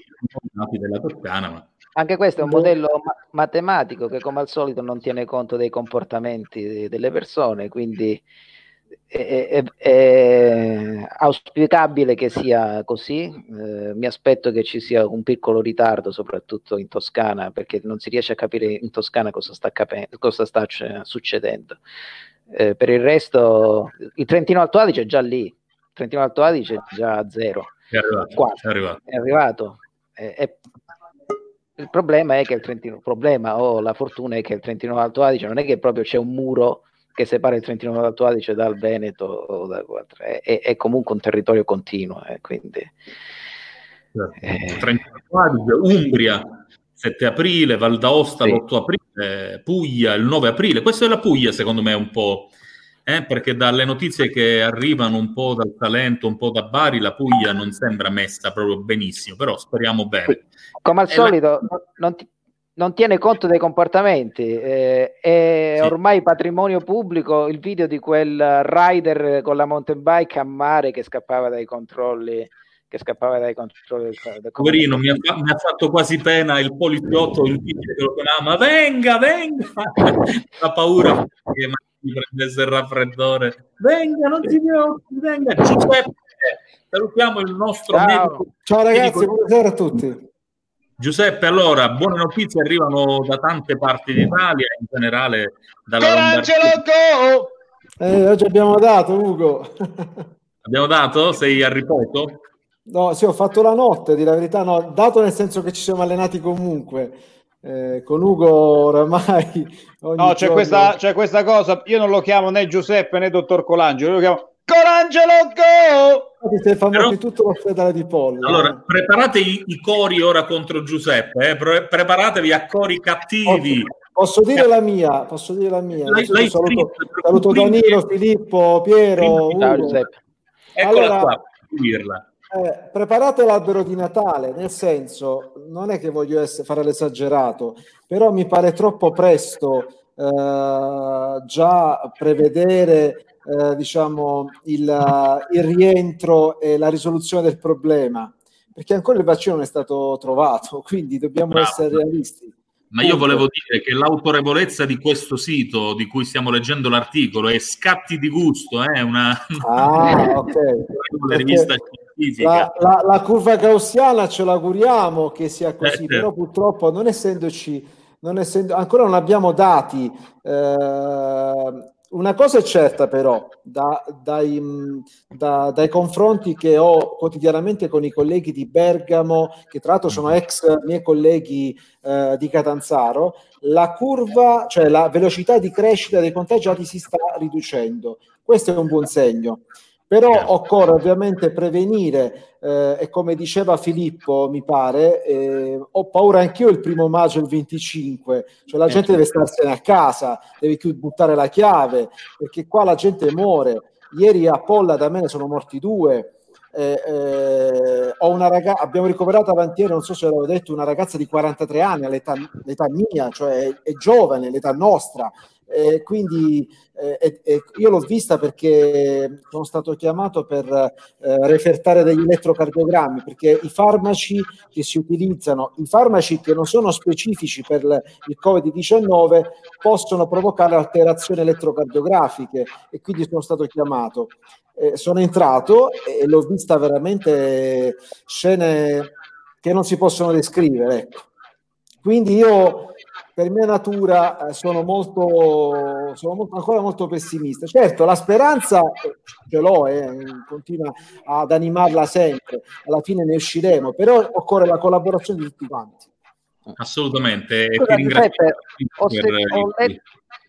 della Toscana, ma anche questo è un modello ma- matematico che come al solito non tiene conto dei comportamenti delle persone, quindi è, è, è auspicabile che sia così. Eh, mi aspetto che ci sia un piccolo ritardo, soprattutto in Toscana, perché non si riesce a capire in Toscana cosa sta, cape- cosa sta succedendo. Eh, per il resto, il Trentino Alto Adige è già lì, il Trentino Alto Adige è già a zero. È arrivato. È arrivato. È arrivato. È, il problema è che il Trentino, problema o la fortuna è che il Trentino Alto Adige non è che proprio c'è un muro che separa il Trentino Alto Adige dal Veneto o da, è, è, comunque un territorio continuo. Eh, quindi, certo. eh, Trentino Adige, Umbria, 7 aprile, Val d'Aosta sì. l'8 aprile, Puglia il 9 aprile. Questa è la Puglia, secondo me, un po'. Eh, perché dalle notizie che arrivano un po' dal Talento, un po' da Bari, la Puglia non sembra messa proprio benissimo, però speriamo bene. Come al e solito, la... non, ti, non, tiene conto dei comportamenti, eh, è sì. ormai patrimonio pubblico il video di quel rider con la mountain bike a mare che scappava dai controlli che scappava dai controlli del Poverino, mi ha, mi ha, fatto quasi pena il poliziotto, il video che lo chiamava, venga, venga! La paura che mi prendesse il raffreddore. Venga, non ti preoccupi, venga. Giuseppe, salutiamo il nostro Ciao, medico. Ciao ragazzi, medico. buonasera a tutti. Giuseppe, allora, buone notizie arrivano da tante parti d'Italia, in generale dalla Eh, oggi abbiamo dato, Ugo. abbiamo dato? Sei a riposo? No, sì, ho fatto la notte, di la verità, no, dato nel senso che ci siamo allenati comunque. Eh, con Ugo oramai. No, c'è, questa, c'è questa cosa. Io non lo chiamo né Giuseppe né dottor Colangelo, io lo chiamo Colangelo Go! Fatto Però... tutto l'ospedale di pollo. Allora, eh. preparate i, i, cori ora contro Giuseppe, eh? Pre- preparatevi a cori cattivi. Posso, posso dire la mia, posso dire la mia. Lei, lei saluto, saluto Danilo, Filippo, Piero. Ciao, Giuseppe. Eccola allora, qua, dirla. Eh, preparate l'albero di Natale, nel senso, non è che voglio essere, fare l'esagerato, però mi pare troppo presto eh, già prevedere eh, diciamo, il, il rientro e la risoluzione del problema, perché ancora il vaccino non è stato trovato, quindi dobbiamo Bravo. essere realisti. Ma io volevo dire che l'autorevolezza di questo sito di cui stiamo leggendo l'articolo è scatti di gusto, è eh? una, ah, okay. una rivista scientifica. La, la, la, curva gaussiana ce l'auguriamo che sia così, eh, però certo. purtroppo non essendoci, non essendo, ancora non abbiamo dati eh, una cosa è certa però, da, dai, da, dai, confronti che ho quotidianamente con i colleghi di Bergamo, che tra l'altro sono ex miei colleghi eh, di Catanzaro, la curva, cioè la velocità di crescita dei contagiati si sta riducendo. Questo è un buon segno. Però occorre ovviamente prevenire eh, e come diceva Filippo, mi pare, eh, ho paura anch'io il primo maggio il 25, cioè la gente deve starsene a casa, deve buttare la chiave, perché qua la gente muore. Ieri a Polla da me ne sono morti due. Eh, eh, ho una ragazza, abbiamo ricoverato avanti ieri, non so se l'avevo detto, una ragazza di 43 anni all'età, all'età mia, cioè è, è giovane, l'età nostra, eh, quindi eh, eh, io l'ho vista perché sono stato chiamato per eh, refertare degli elettrocardiogrammi, perché i farmaci che si utilizzano, i farmaci che non sono specifici per il Covid-19 possono provocare alterazioni elettrocardiografiche e quindi sono stato chiamato. Eh, sono entrato e l'ho vista veramente scene che non si possono descrivere. Ecco. Quindi io per mia natura eh, sono, molto, sono molto, ancora molto pessimista. Certo, la speranza ce l'ho e eh, continua ad animarla sempre, alla fine ne usciremo, però occorre la collaborazione di tutti quanti. Assolutamente, Scusa, ti ringrazio. Ho, se, ho, letto,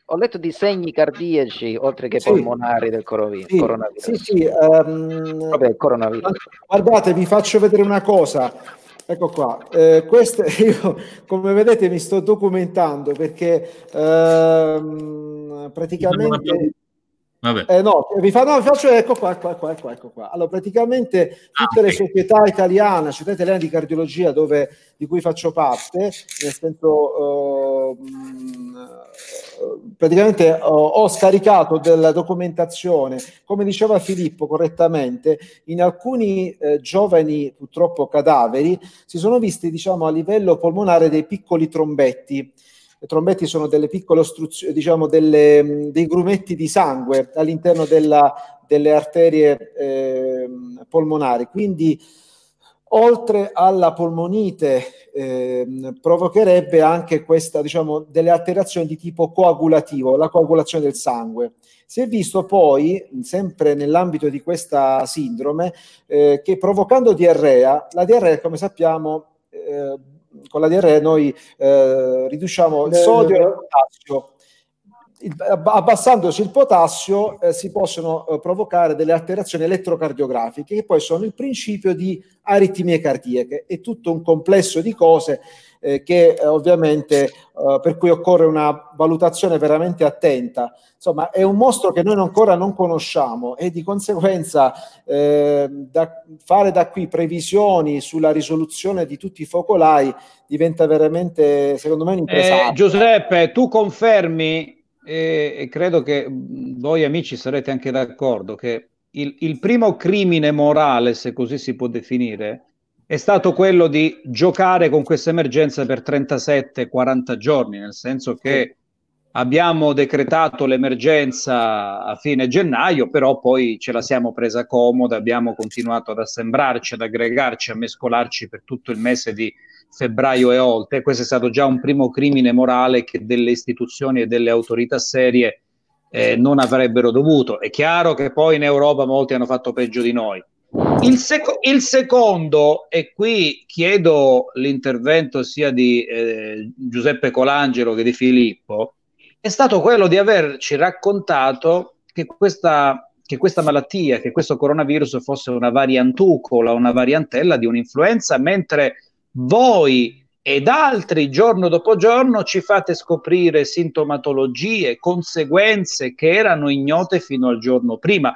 ho, letto, di segni cardiaci oltre che sì, polmonari del coronavirus. Sì, coronavirus. sì, sì um, Vabbè, coronavirus. Guardate, vi faccio vedere una cosa Ecco qua, eh, queste, io come vedete mi sto documentando perché ehm, praticamente... Eh, no, vi, fa, no, faccio, ecco qua, ecco qua, ecco, ecco qua. Allora, praticamente tutte ah, le società italiane, società italiane di cardiologia dove, di cui faccio parte, nel senso... Uh, praticamente ho, ho, scaricato della documentazione, come diceva Filippo correttamente, in alcuni eh, giovani purtroppo cadaveri si sono visti diciamo a livello polmonare dei piccoli trombetti. I trombetti sono delle piccole ostruzioni, diciamo delle, dei grumetti di sangue all'interno della, delle arterie eh, polmonari. Quindi oltre alla polmonite eh, provocherebbe anche questa, diciamo, delle alterazioni di tipo coagulativo, la coagulazione del sangue. Si è visto poi, sempre nell'ambito di questa sindrome, eh, che provocando diarrea, la diarrea, come sappiamo, eh, con la diarrea noi eh, riduciamo il sodio e il potassio abbassandosi il potassio eh, si possono eh, provocare delle alterazioni elettrocardiografiche che poi sono il principio di aritmie cardiache. È tutto un complesso di cose eh, che eh, ovviamente eh, per cui occorre una valutazione veramente attenta. Insomma, è un mostro che noi ancora non conosciamo e di conseguenza eh, da, fare da qui previsioni sulla risoluzione di tutti i focolai diventa veramente, secondo me, un Giuseppe, tu confermi e, e credo che voi amici sarete anche d'accordo che il, il primo crimine morale, se così si può definire, è stato quello di giocare con questa emergenza per 37-40 giorni, nel senso che abbiamo decretato l'emergenza a fine gennaio, però poi ce la siamo presa comoda, abbiamo continuato ad assembrarci, ad aggregarci, a mescolarci per tutto il mese di febbraio e oltre. Questo è stato già un primo crimine morale che delle istituzioni e delle autorità serie eh, non avrebbero dovuto. È chiaro che poi in Europa molti hanno fatto peggio di noi. Il, sec- il, secondo, e qui chiedo l'intervento sia di eh, Giuseppe Colangelo che di Filippo, è stato quello di averci raccontato che questa, che questa malattia, che questo coronavirus fosse una variantucola, una variantella di un'influenza, mentre voi ed altri giorno dopo giorno ci fate scoprire sintomatologie, conseguenze che erano ignote fino al giorno prima.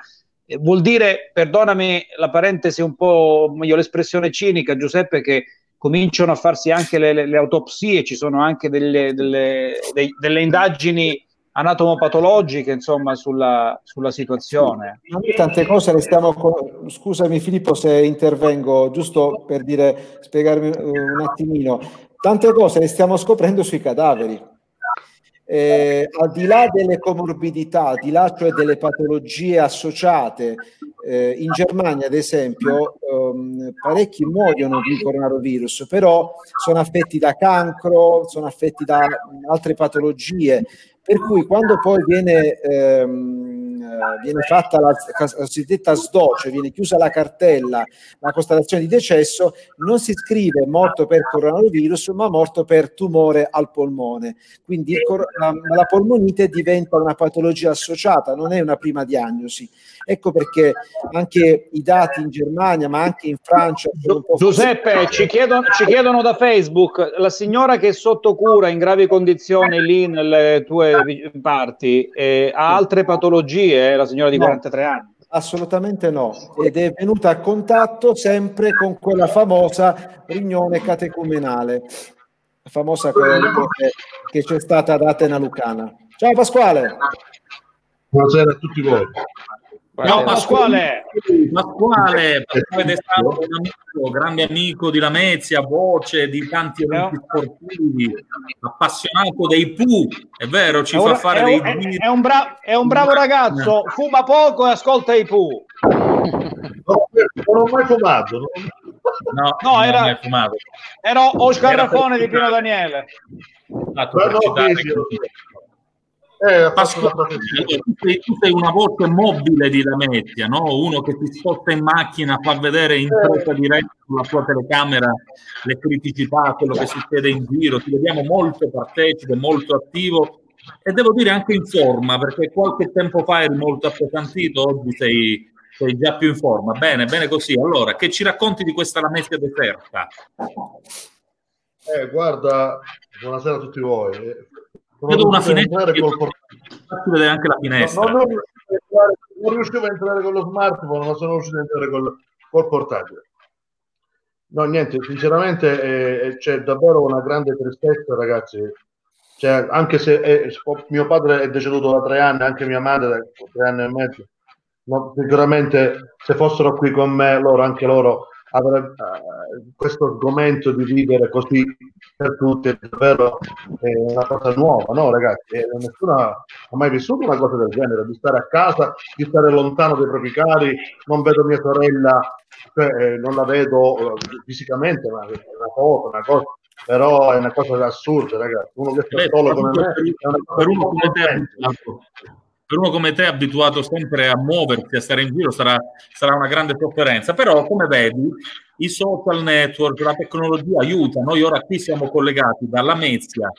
Vuol dire, perdonami la parentesi un po', meglio l'espressione cinica, Giuseppe, che cominciano a farsi anche le, le, le autopsie, ci sono anche delle, delle, dei, delle indagini anatomopatologiche insomma sulla, sulla situazione. Tante cose le stiamo scusami Filippo se intervengo giusto per dire spiegarmi un attimino. Tante cose le stiamo scoprendo sui cadaveri. Eh, al di là delle comorbidità, al di là cioè delle patologie associate, eh, in Germania ad esempio ehm, parecchi muoiono di coronavirus, però sono affetti da cancro, sono affetti da altre patologie, per cui quando poi viene, ehm, viene fatta la, la cosiddetta SDO, cioè viene chiusa la cartella, la constatazione di decesso, non si scrive morto per coronavirus, ma morto per tumore al polmone. Quindi la, la polmonite diventa una patologia associata, non è una prima diagnosi. Ecco perché anche i dati in Germania, ma anche in Francia. Giuseppe, ci chiedono, ci chiedono, da Facebook, la signora che è sotto cura in gravi condizioni lì nelle tue parti, eh, ha altre patologie, la signora di no. 43 anni? Assolutamente no, ed è venuta a contatto sempre con quella famosa riunione catecumenale, la famosa che, che c'è stata ad Atena Lucana. Ciao Pasquale! Buonasera a tutti voi. No, Pasquale, Pasquale, Pasquale è stato un amico, grande amico di Lamezia, voce di tanti eventi sportivi, appassionato dei Pooh, è vero, ci è fa fare è dei un, giri. È un, bra- è un bravo ragazzo, fuma poco e ascolta i Pooh. Non ho mai fumato. No, no era, era Oscar Raffone di Pino Daniele. Esatto, citare, eh, Pasquale, tu, sei, una voce mobile di Lamezia, no? uno che ti sposta in macchina, fa vedere in diretta diretta sulla tua telecamera le criticità, quello che succede in giro, ti vediamo molto partecipe, molto attivo e devo dire anche in forma, perché qualche tempo fa eri molto appesantito, oggi sei, sei già più in forma. Bene, bene così. Allora, che ci racconti di questa Lamezia deserta? Eh, guarda, buonasera a tutti voi. Vedo una finestra che col... vedere anche la finestra. No, non, non, riuscivo a entrare con lo smartphone, ma sono riuscito a entrare col, col portatile. No, niente, sinceramente eh, c'è davvero una grande tristezza, ragazzi. Cioè, anche se è, mio padre è deceduto da tre anni, anche mia madre da tre anni e mezzo, no, sicuramente se fossero qui con me, loro, anche loro avrebbe, uh, questo argomento di vivere così per tutti è davvero è una cosa nuova, no ragazzi? E nessuno ha mai vissuto una cosa del genere, di stare a casa, di stare lontano dai propri cari, non vedo mia sorella, cioè, eh, non la vedo uh, fisicamente, ma è una foto, una cosa, però è una cosa assurda ragazzi, uno che sta solo come me una cosa per uno come te per uno come te abituato sempre a muoversi, a stare in giro, sarà, sarà una grande sofferenza. Però, come vedi, i social network, la tecnologia aiuta. Noi ora qui siamo collegati dalla Mezia,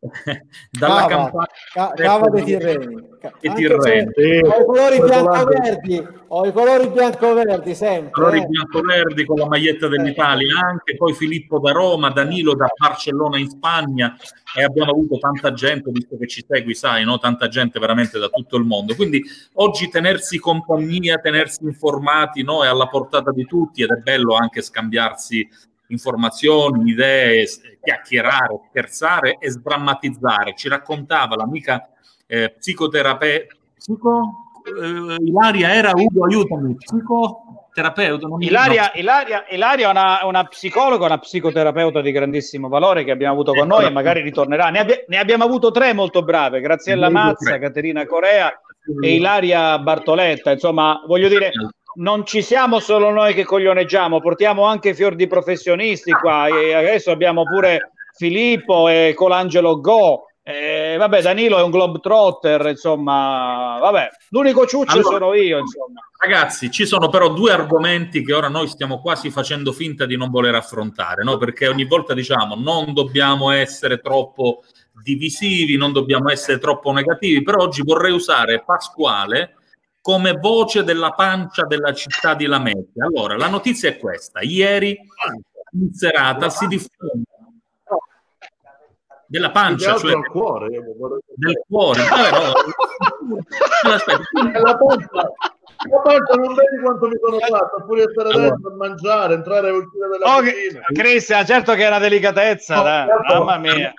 dalla cava, campagna ca- cava dei Tirreni e Tirreni. Sì. ho i colori bianco-verdi ho i colori bianco-verdi sempre colori eh. bianco-verdi con la maglietta dell'Italia anche poi Filippo da Roma Danilo da Barcellona in Spagna e abbiamo avuto tanta gente visto che ci segui sai no? tanta gente veramente da tutto il mondo quindi oggi tenersi compagnia tenersi informati no? è alla portata di tutti ed è bello anche scambiarsi informazioni, idee, chiacchierare, scherzare e sdrammatizzare. Ci raccontava l'amica eh, psicoterapeuta, psico, eh, Ilaria era Ugo, aiutami, psicoterapeuta. Ilaria, Ilaria, Ilaria è una, una, psicologa, una psicoterapeuta di grandissimo valore che abbiamo avuto con noi e magari ritornerà. Ne, abbia, ne abbiamo avuto tre molto brave, Graziella Mazza, Caterina Corea e Ilaria Bartoletta. Insomma, voglio dire, non ci siamo solo noi che coglioneggiamo, portiamo anche fior di professionisti qua e adesso abbiamo pure Filippo e Colangelo Go. Eh, vabbè, Danilo è un globetrotter, insomma, vabbè, l'unico ciuccio allora, sono io, insomma. Ragazzi, ci sono però due argomenti che ora noi stiamo quasi facendo finta di non voler affrontare, no? Perché ogni volta diciamo non dobbiamo essere troppo divisivi, non dobbiamo essere troppo negativi, però oggi vorrei usare Pasquale come voce della pancia della città di Lamezia. Allora, la notizia è questa. Ieri in serata si diffonde della pancia, cioè del cuore, del cuore. No. Aspetta. la pancia, la pancia non vedi quanto mi sono fatto, pure stare allora. dentro a mangiare, entrare e uscire dalla oh, cucina. Cristian, certo che è una delicatezza, no, certo. mamma mia.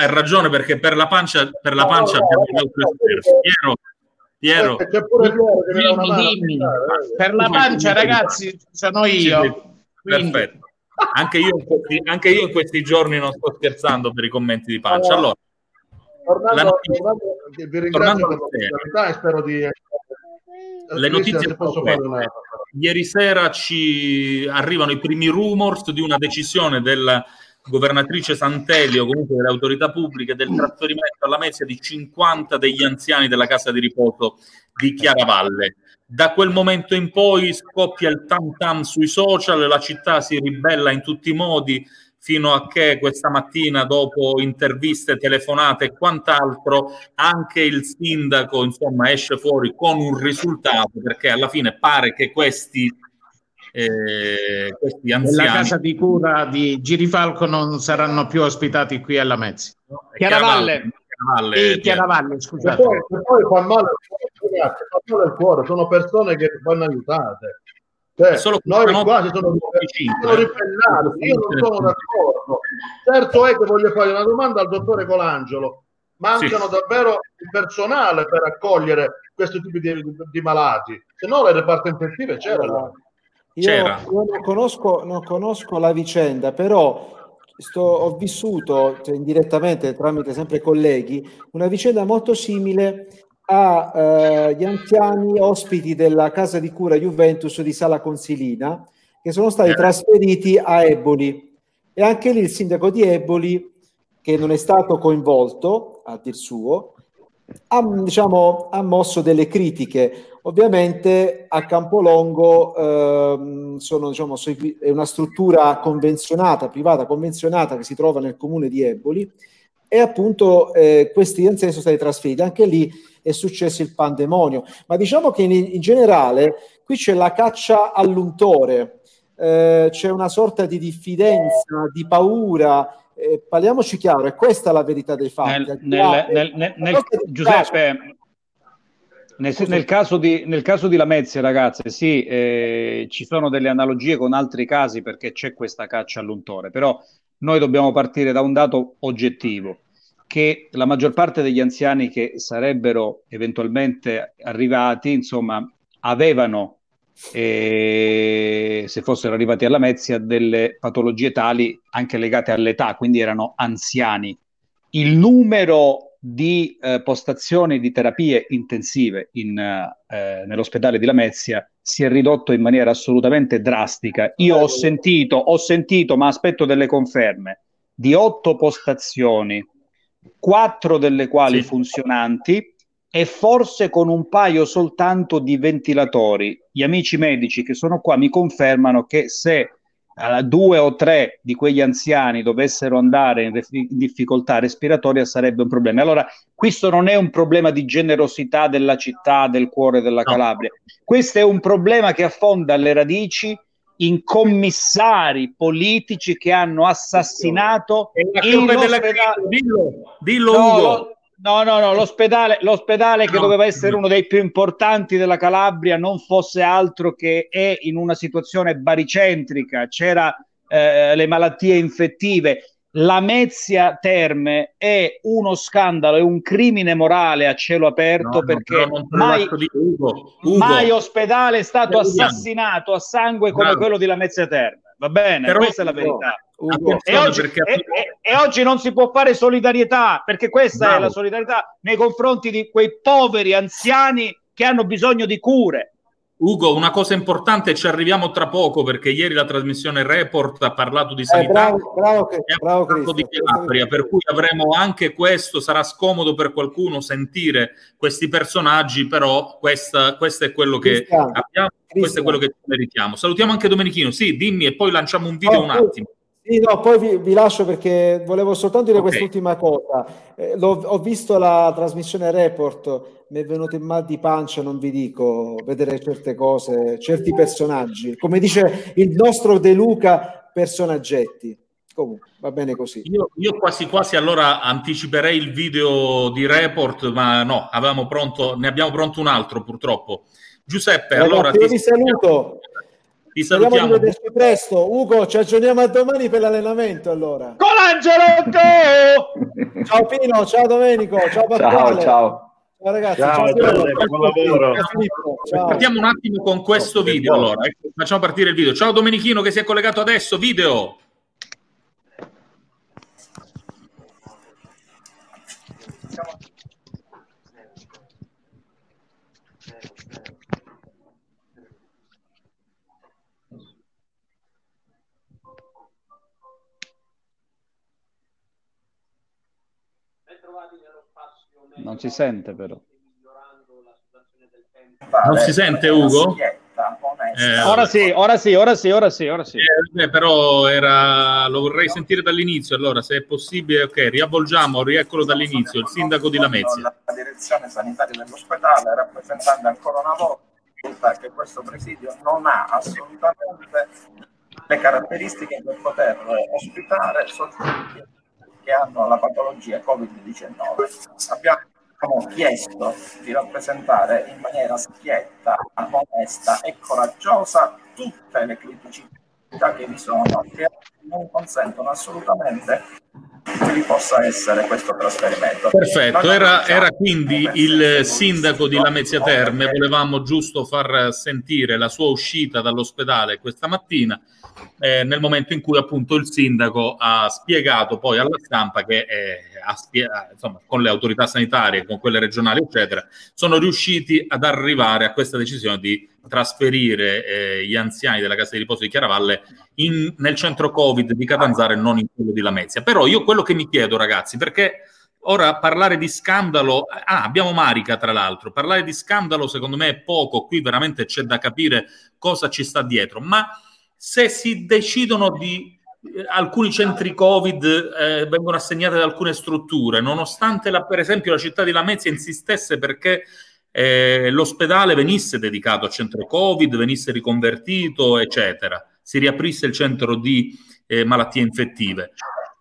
Hai ragione perché per la pancia, per la pancia no, abbiamo un altro esperto. Piero, Piero. C'è pure Piero che dimmi, dimmi. Per la pancia, ragazzi, sono io. Perfetto. Anche io, questi, anche io, in questi giorni non sto scherzando per i commenti di pancia. Allora, tornando, vi ringrazio per e spero di le notizie posso fare una... ieri sera ci arrivano i primi rumors di una decisione della governatrice Santelio, comunque delle autorità pubbliche, del trasferimento alla Mezia di 50 degli anziani della casa di riposo di Chiaravalle. Da quel momento in poi scoppia il tam tam sui social, la città si ribella in tutti i modi, fino a che questa mattina, dopo interviste, telefonate e quant'altro, anche il sindaco insomma esce fuori con un risultato, perché alla fine pare che questi eh, questi anziani. La casa di cura di Girifalco non saranno più ospitati qui alla Mezzi. Chiaravalle. Chiaravalle, e Chiaravalle scusate. E poi, e poi fa male, ragazzi, fa male il cuore, sono persone che vanno aiutate. Cioè, Solo noi qua ci sono, sono ribellati, io non sono d'accordo. Certo è che voglio fare una domanda al dottore Colangelo. Mancano sì. davvero il personale per accogliere questo tipo di, di malati, se no le reparti infettive c'erano. Io, io non, conosco, non, conosco, la vicenda, però sto, ho vissuto cioè, indirettamente tramite sempre colleghi una vicenda molto simile agli eh, anziani ospiti della casa di cura Juventus di Sala Consilina che sono stati eh. trasferiti a Eboli. E anche lì il sindaco di Eboli che non è stato coinvolto a dir suo ha, diciamo, ha mosso delle critiche Ovviamente a Campolongo ehm, sono, diciamo, è una struttura convenzionata, privata convenzionata che si trova nel comune di Eboli e appunto eh, questi anziani sono stati trasferiti. Anche lì è successo il pandemonio. Ma diciamo che in, in generale qui c'è la caccia all'untore, eh, c'è una sorta di diffidenza, di paura. Eh, parliamoci chiaro, è questa la verità dei fatti. Nel, nel, nel, nel Giuseppe, nel, nel, caso di, nel, caso di, Lamezia, ragazze, sì, eh, ci sono delle analogie con altri casi perché c'è questa caccia all'untore, però noi dobbiamo partire da un dato oggettivo, che la maggior parte degli anziani che sarebbero eventualmente arrivati, insomma, avevano, eh, se fossero arrivati alla Lamezia, delle patologie tali anche legate all'età, quindi erano anziani. Il numero di eh, postazioni di terapie intensive in, eh, nell'ospedale di Lamezia si è ridotto in maniera assolutamente drastica. Io ho sentito, ho sentito, ma aspetto delle conferme, di otto postazioni, quattro delle quali sì. funzionanti e forse con un paio soltanto di ventilatori. Gli amici medici che sono qua mi confermano che se due o tre di quegli anziani dovessero andare in, ref- in, difficoltà respiratoria sarebbe un problema. Allora, questo non è un problema di generosità della città, del cuore della Calabria, questo è un problema che affonda le radici in commissari politici che hanno assassinato il della... dillo, dillo no, No, no, no, l'ospedale, l'ospedale che doveva essere uno dei più importanti della Calabria non fosse altro che è in una situazione baricentrica, c'era eh, le malattie infettive. La Mezia Terme è uno scandalo, è un crimine morale a cielo aperto no, perché no, mai, Ugo, Ugo. mai, ospedale è stato assassinato a sangue come no. quello di Lamezia Terme. Va bene, Però, questa è la verità. Ugo, e, oggi, perché... e, e, e, oggi, non si può fare solidarietà perché questa Bravo. è la solidarietà nei confronti di quei poveri anziani che hanno bisogno di cure. Ugo, una cosa importante, ci arriviamo tra poco perché ieri la trasmissione Report ha parlato di sanità eh, bravo, bravo, e ha bravo parlato di Calabria, per cui avremo anche questo, sarà scomodo per qualcuno sentire questi personaggi, però questa, questo è quello che Cristian, abbiamo, Cristian. questo è quello che meritiamo. Salutiamo anche Domenichino, sì, dimmi e poi lanciamo un video oh, un attimo. Sì, no, poi vi, vi, lascio perché volevo soltanto dire okay. quest'ultima cosa. Eh, ho visto la trasmissione report, mi è venuto in mal di pancia, non vi dico, vedere certe cose, certi personaggi. Come dice il nostro De Luca, personaggetti. Comunque, va bene così. Io, io quasi quasi allora anticiperei il video di report, ma no, avevamo pronto, ne abbiamo pronto un altro purtroppo. Giuseppe, Ragazzi, allora... Ti saluto. Ti salutiamo. Speriamo di presto. Ugo, ci aggiorniamo a domani per l'allenamento allora. Colangelo, go! ciao Pino, ciao Domenico, ciao Pasquale. Ciao, ciao. Ciao ragazzi, ciao, ciao, ciao buon lavoro. Ciao. Partiamo un attimo con questo video allora. Ecco, facciamo partire il video. Ciao Domenichino che si è collegato adesso, video. Non si sente però. Non si sente Ugo? Eh, ora sì, ora sì, ora sì, ora sì, ora sì. Eh, però era... lo vorrei sentire dall'inizio, allora se è possibile, ok, riavvolgiamo, rieccolo dall'inizio, il sindaco di Lamezia. La direzione sanitaria dell'ospedale rappresentando ancora una volta che questo presidio non ha assolutamente le caratteristiche per poter ospitare soggetti che hanno la patologia Covid-19. Abbiamo chiesto di rappresentare in maniera schietta, onesta e coraggiosa tutte le criticità che vi sono che non consentono assolutamente che vi possa essere questo trasferimento. Perfetto, era, era quindi il sindaco di Lamezia Terme, volevamo giusto far sentire la sua uscita dall'ospedale questa mattina eh, nel momento in cui appunto il sindaco ha spiegato poi alla stampa che eh, spie- insomma, con le autorità sanitarie, con quelle regionali, eccetera, sono riusciti ad arrivare a questa decisione di trasferire eh, gli anziani della casa di riposo di Chiaravalle in, nel centro Covid di Catanzaro e non in quello di Lamezia. Però io quello che mi chiedo, ragazzi, perché ora parlare di scandalo, ah, abbiamo Marica tra l'altro, parlare di scandalo secondo me è poco, qui veramente c'è da capire cosa ci sta dietro, ma se si decidono di alcuni centri Covid eh, vengono assegnati ad alcune strutture, nonostante la, per esempio la città di Lamezia insistesse perché eh, l'ospedale venisse dedicato a centro Covid, venisse riconvertito, eccetera, si riaprisse il centro di eh, malattie infettive.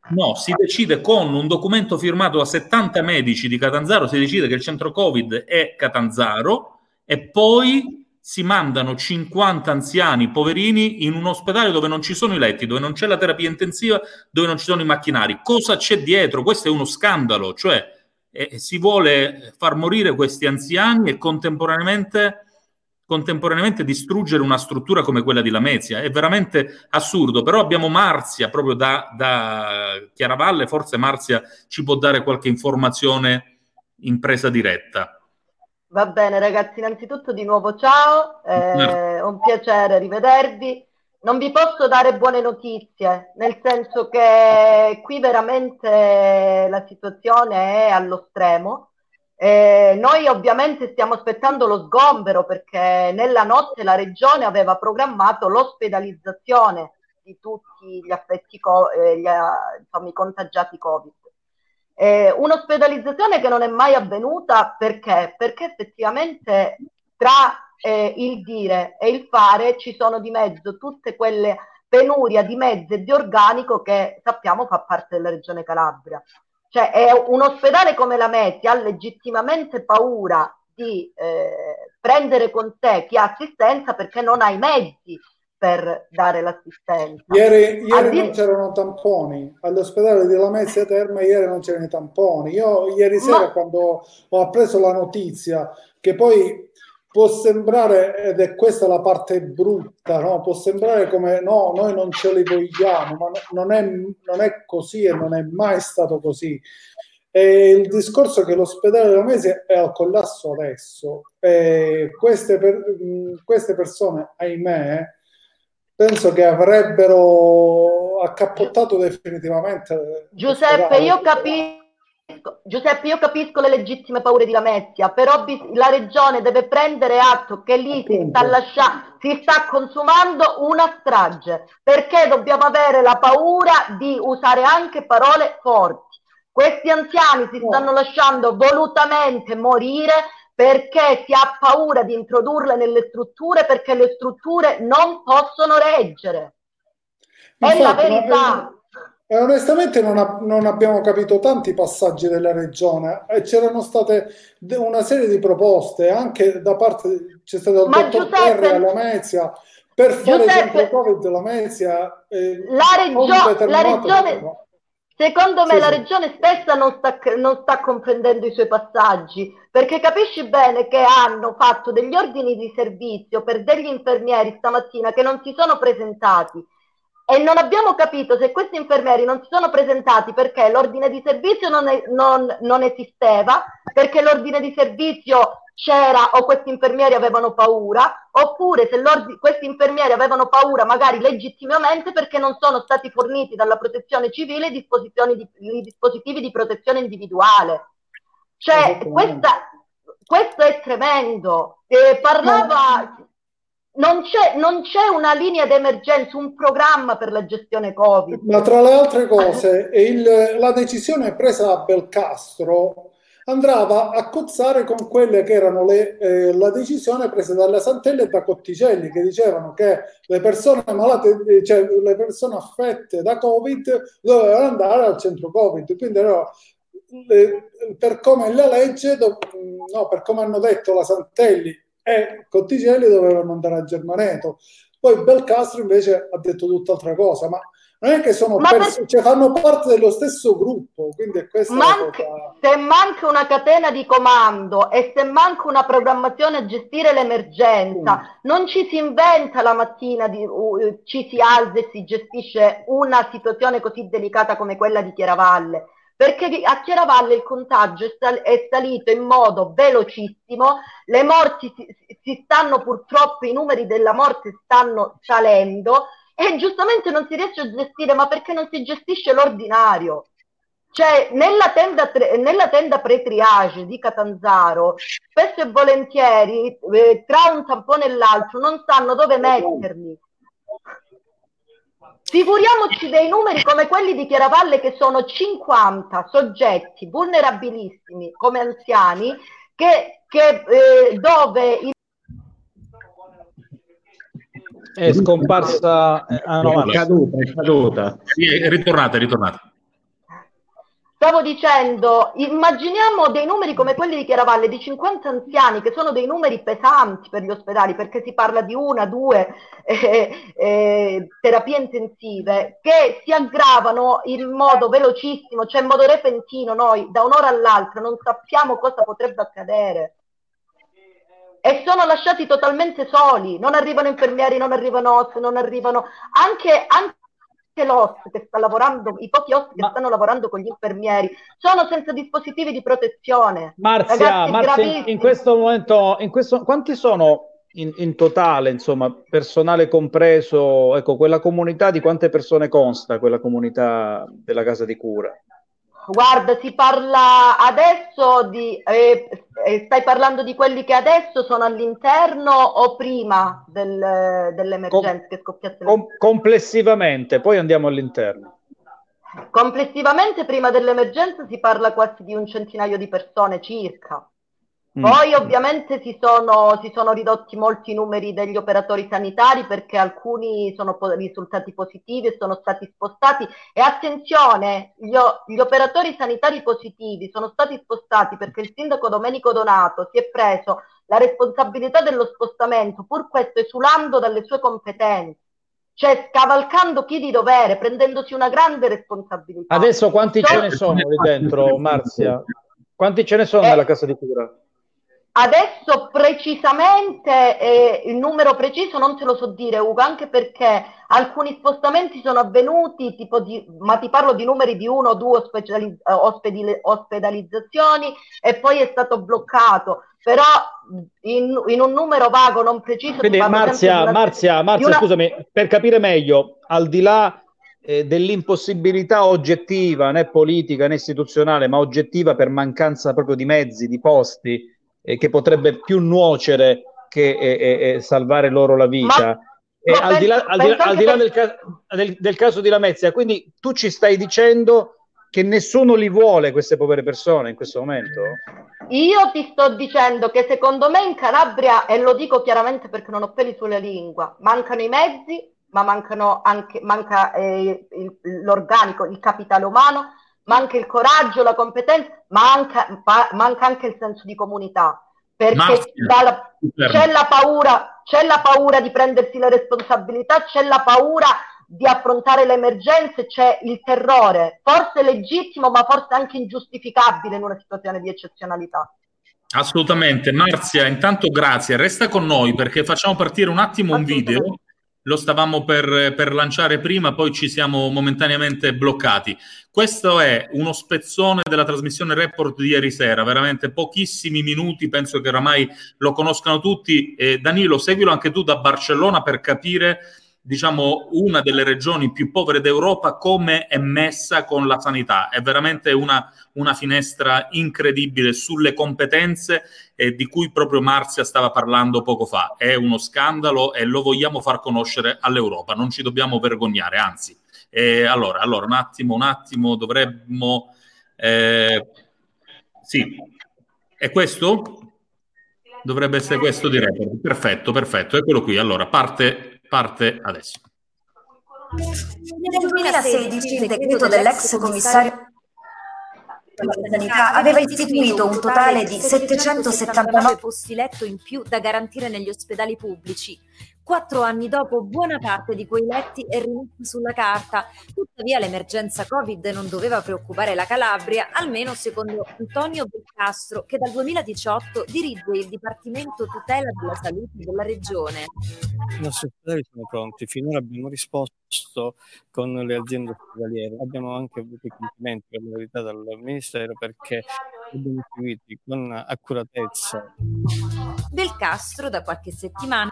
No, si decide con un documento firmato da 70 medici di Catanzaro, si decide che il centro Covid è Catanzaro e poi si mandano 50 anziani poverini in un ospedale dove non ci sono i letti, dove non c'è la terapia intensiva, dove non ci sono i macchinari. Cosa c'è dietro? Questo è uno scandalo, cioè eh, si vuole far morire questi anziani e contemporaneamente, contemporaneamente distruggere una struttura come quella di Lamezia. È veramente assurdo, però abbiamo Marzia proprio da, da Chiaravalle, forse Marzia ci può dare qualche informazione in presa diretta. Va bene ragazzi, innanzitutto di nuovo ciao, è un piacere rivedervi. Non vi posso dare buone notizie, nel senso che qui veramente la situazione è allo stremo. Eh, noi ovviamente stiamo aspettando lo sgombero perché nella notte la regione aveva programmato l'ospedalizzazione di tutti gli affetti, co- eh, gli, insomma, i contagiati Covid. Eh, un'ospedalizzazione che non è mai avvenuta perché? Perché effettivamente tra eh, il dire e il fare ci sono di mezzo tutte quelle penuria di mezzi e di organico che sappiamo fa parte della regione Calabria. Cioè un ospedale come la Meti ha legittimamente paura di eh, prendere con sé chi ha assistenza perché non ha i mezzi per dare l'assistenza. Ieri, ieri non c'erano tamponi, all'ospedale di Lamezia Terme ieri non c'erano i tamponi. Io ieri sera Ma... quando ho appreso la notizia, che poi può sembrare, ed è questa la parte brutta, no? può sembrare come no, noi non ce li vogliamo, ma non è, non è così e non è mai stato così. E il discorso è che l'ospedale della Mese è al collasso adesso. E queste, per, queste persone, ahimè, penso che avrebbero accappottato definitivamente. Giuseppe, io capisco. Giuseppe, io capisco le legittime paure di Lamezia, però la regione deve prendere atto che lì si sta, lascia- si sta consumando una strage, perché dobbiamo avere la paura di usare anche parole forti. Questi anziani si stanno lasciando volutamente morire perché si ha paura di introdurle nelle strutture perché le strutture non possono reggere. È Infatti, la verità. E onestamente non, ha, non, abbiamo capito tanti passaggi della regione e c'erano state una serie di proposte anche da parte c'è stato il Ma dottor Giuseppe, alla Mezia per fare Giuseppe, il Covid la Mezia eh, la, regio- la regione Secondo me sì, la regione stessa non sta, non sta, comprendendo i suoi passaggi, perché capisci bene che hanno fatto degli ordini di servizio per degli infermieri stamattina che non si sono presentati e non abbiamo capito se questi infermieri non si sono presentati perché l'ordine di servizio non, è, non, non esisteva, perché l'ordine di servizio c'era o questi infermieri avevano paura, oppure se questi infermieri avevano paura magari legittimamente perché non sono stati forniti dalla protezione civile i, di, i dispositivi di protezione individuale. Cioè, questa, questo è tremendo. Eh, parlava, non c'è, non c'è, una linea d'emergenza, un programma per la gestione Covid. Ma tra le altre cose, il, la decisione presa da Belcastro andava a cozzare con quelle che erano le, eh, la decisione presa dalle Santelle e da Cotticelli che dicevano che le persone malate, eh, cioè le persone affette da Covid dovevano andare al centro Covid. Quindi era, per come la legge, no, per come hanno detto la Santelli e Cotticelli dovevano andare a Germaneto. Poi Belcastro invece ha detto tutt'altra cosa, ma non è che sono pers- per... cioè, fanno parte dello stesso gruppo, quindi è questa manca, cosa... Se manca una catena di comando e se manca una programmazione a gestire l'emergenza, mm. non ci si inventa la mattina, di, uh, ci si alza e si gestisce una situazione così delicata come quella di Chiaravalle perché a Chiaravalle il contagio è, sal- è, salito in modo velocissimo, le morti si, si stanno purtroppo, i numeri della morte stanno salendo e giustamente non si riesce a gestire, ma perché non si gestisce l'ordinario? Cioè, nella tenda, nella tenda pre-triage di Catanzaro, spesso e volentieri, eh, tra un tampone e l'altro, non sanno dove metterli. Figuriamoci dei numeri come quelli di Chiaravalle che sono 50 soggetti vulnerabilissimi come anziani che, che eh, dove il è scomparsa. Eh, ah, no, è caduta, è caduta. Sì, è ritornata, è ritornata. Stavo dicendo, immaginiamo dei numeri come quelli di Chiaravalle, di 50 anziani, che sono dei numeri pesanti per gli ospedali, perché si parla di una, due eh, eh, terapie intensive, che si aggravano in modo velocissimo, cioè in modo repentino. Noi da un'ora all'altra non sappiamo cosa potrebbe accadere e sono lasciati totalmente soli, non arrivano infermieri, non arrivano OS, non arrivano anche, anche l'OS che sta lavorando, i pochi OS che Ma... stanno lavorando con gli infermieri, sono senza dispositivi di protezione. Marzia, Marzia in questo momento, in questo, quanti sono in, in, totale, insomma, personale compreso, ecco, quella comunità di quante persone consta, quella comunità della casa di cura? Guarda, si parla adesso di... Eh, eh, stai parlando di quelli che adesso sono all'interno o prima del, dell'emergenza Com- che scoppiasse? Com- complessivamente, poi andiamo all'interno. Complessivamente prima dell'emergenza si parla quasi di un centinaio di persone circa. Mm. Poi ovviamente si sono, si sono, ridotti molti numeri degli operatori sanitari perché alcuni sono po- risultati positivi e sono stati spostati. E attenzione, gli, gli, operatori sanitari positivi sono stati spostati perché il sindaco Domenico Donato si è preso la responsabilità dello spostamento, pur questo esulando dalle sue competenze. Cioè scavalcando chi di dovere, prendendosi una grande responsabilità. Adesso quanti so- ce ne sono lì dentro, Marzia? Quanti ce ne sono eh, nella casa di cura? Adesso precisamente eh, il numero preciso non te lo so dire Ugo, anche perché alcuni spostamenti sono avvenuti, tipo di, ma ti parlo di numeri di uno o due ospedali, ospedali, ospedalizzazioni e poi è stato bloccato, però in, in un numero vago, non preciso. Quindi Marzia, una, Marzia, Marzia una... scusami, per capire meglio, al di là eh, dell'impossibilità oggettiva, né politica né istituzionale, ma oggettiva per mancanza proprio di mezzi, di posti, eh, che potrebbe più nuocere che eh, salvare loro la vita. Ma, al, di là, al, di là, al di là, del, del, del, caso di Lamezia, quindi tu ci stai dicendo che nessuno li vuole queste povere persone in questo momento? Io ti sto dicendo che secondo me in Calabria, e lo dico chiaramente perché non ho peli sulla lingua, mancano i mezzi, ma mancano anche, manca eh, il, l'organico, il capitale umano, manca il coraggio, la competenza, manca, manca anche il senso di comunità. Perché dalla, c'è, la paura, c'è la paura di prendersi le responsabilità, c'è la paura di affrontare le emergenze, c'è il terrore, forse legittimo, ma forse anche ingiustificabile in una situazione di eccezionalità. Assolutamente. Marzia, intanto grazie. Resta con noi perché facciamo partire un attimo un video lo stavamo per, per, lanciare prima, poi ci siamo momentaneamente bloccati. Questo è uno spezzone della trasmissione report di ieri sera, veramente pochissimi minuti, penso che oramai lo conoscano tutti. Eh, Danilo, seguilo anche tu da Barcellona per capire diciamo, una delle regioni più povere d'Europa come è messa con la sanità. È veramente una, una finestra incredibile sulle competenze eh, di cui proprio Marzia stava parlando poco fa. È uno scandalo e lo vogliamo far conoscere all'Europa, non ci dobbiamo vergognare, anzi. Eh, allora, allora, un attimo, un attimo, dovremmo... Eh, sì, è questo? Dovrebbe essere questo di report. Perfetto, perfetto, eccolo qui. Allora, parte parte adesso. Nel 2016 il decreto dell'ex commissario la sanità aveva istituito un totale di 779 posti letto in più da garantire negli ospedali pubblici, Quattro anni dopo, buona parte di quei letti è rimasta sulla carta. Tuttavia, l'emergenza Covid non doveva preoccupare la Calabria, almeno secondo Antonio Belcastro, che dal 2018 dirige il Dipartimento Tutela della Salute della Regione. I nostri ospedali sono pronti. Finora abbiamo risposto con le aziende ospedaliere. Abbiamo anche avuto i complimenti per la verità dal Ministero perché abbiamo seguiti con accuratezza. Belcastro, da qualche settimana,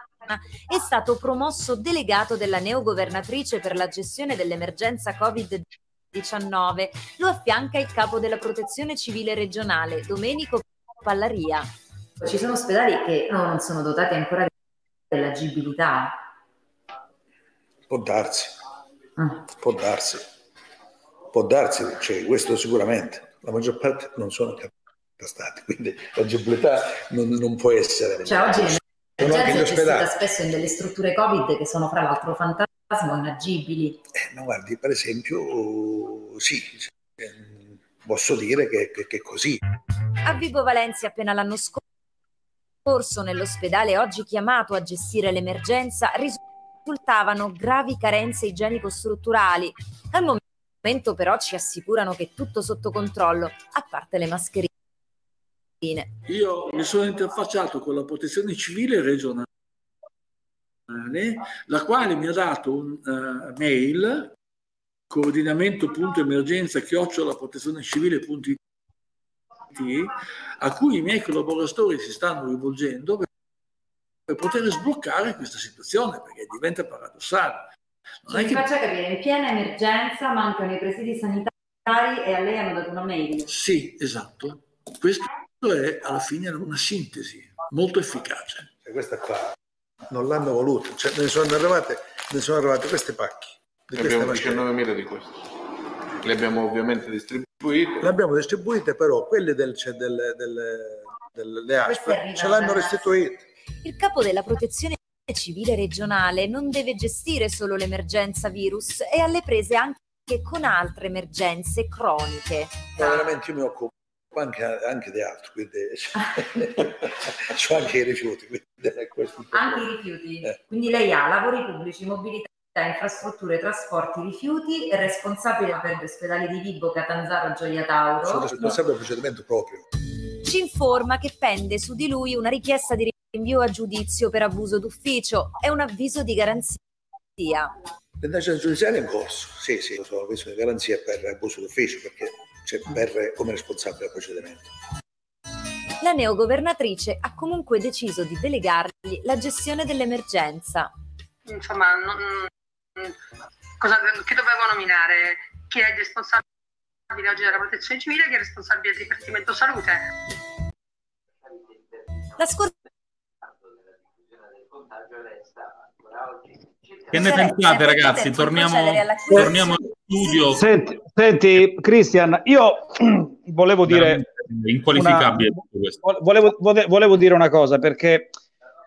è stato promosso delegato della neogovernatrice per la gestione dell'emergenza Covid-19. Lo affianca il capo della protezione civile regionale, Domenico Pallaria. Ci sono ospedali che non sono dotati ancora dell'agibilità. Può darsi, ah. può darsi, può darsi, cioè, questo sicuramente. La maggior parte non sono stati, quindi l'agibilità non, non può essere. Cioè, oggi sono anche gli ospedali. spesso in delle strutture Covid che sono fra l'altro fantasma inagibili. Eh, no, guardi, per esempio, sì, eh, posso dire che, che, che è così. A Vibo Valencia appena l'anno scorso nell'ospedale oggi chiamato a gestire l'emergenza risultavano gravi carenze igienico-strutturali. Al momento però ci assicurano che è tutto sotto controllo, a parte le mascherine. Io mi sono interfacciato con la protezione civile regionale, la quale mi ha dato un uh, mail coordinamento.emergenza chiocciola protezione civile.it a cui i miei collaboratori si stanno rivolgendo per, per poter sbloccare questa situazione perché diventa paradossale. Non cioè, che... faccia capire, in piena emergenza mancano i presidi sanitari e a lei hanno dato una mail. Sì, esatto. Questo è alla fine una sintesi molto efficace. E questa qua non l'hanno voluta, cioè, ne, sono arrivate, ne sono arrivate queste pacche. Ne abbiamo 19.000 di queste. Le abbiamo ovviamente distribuite. Le abbiamo distribuite, però quelle del, cioè, del, del, delle ASP ce l'hanno restituite. Il capo della protezione civile regionale non deve gestire solo l'emergenza virus, è alle prese anche con altre emergenze croniche. Ma veramente io mi occupo anche, anche di altro, quindi c'ho anche i rifiuti. anche i rifiuti? Eh. Quindi lei ha lavori pubblici, mobilità, infrastrutture, trasporti, rifiuti, è responsabile per gli ospedali di Vibo, Catanzaro, Gioia Tauro. Sono responsabile del procedimento proprio. ci informa che pende su di lui una richiesta di rinvio a giudizio per abuso d'ufficio e un avviso di garanzia. L'indagine giudiziaria è in corso, sì, sì, lo so, avviso di garanzia per abuso d'ufficio perché c'è per come responsabile del procedimento. La neogovernatrice ha comunque deciso di delegargli la gestione dell'emergenza. Insomma, non, cosa, che dovevo nominare? Chi è il responsabile oggi della protezione civile, chi è responsabile del Dipartimento Salute? La scorsa che ne pensate ragazzi? Torniamo, torniamo studio. Senti, senti Christian, io volevo dire... Inqualificabile. Una, volevo, volevo, dire una cosa, perché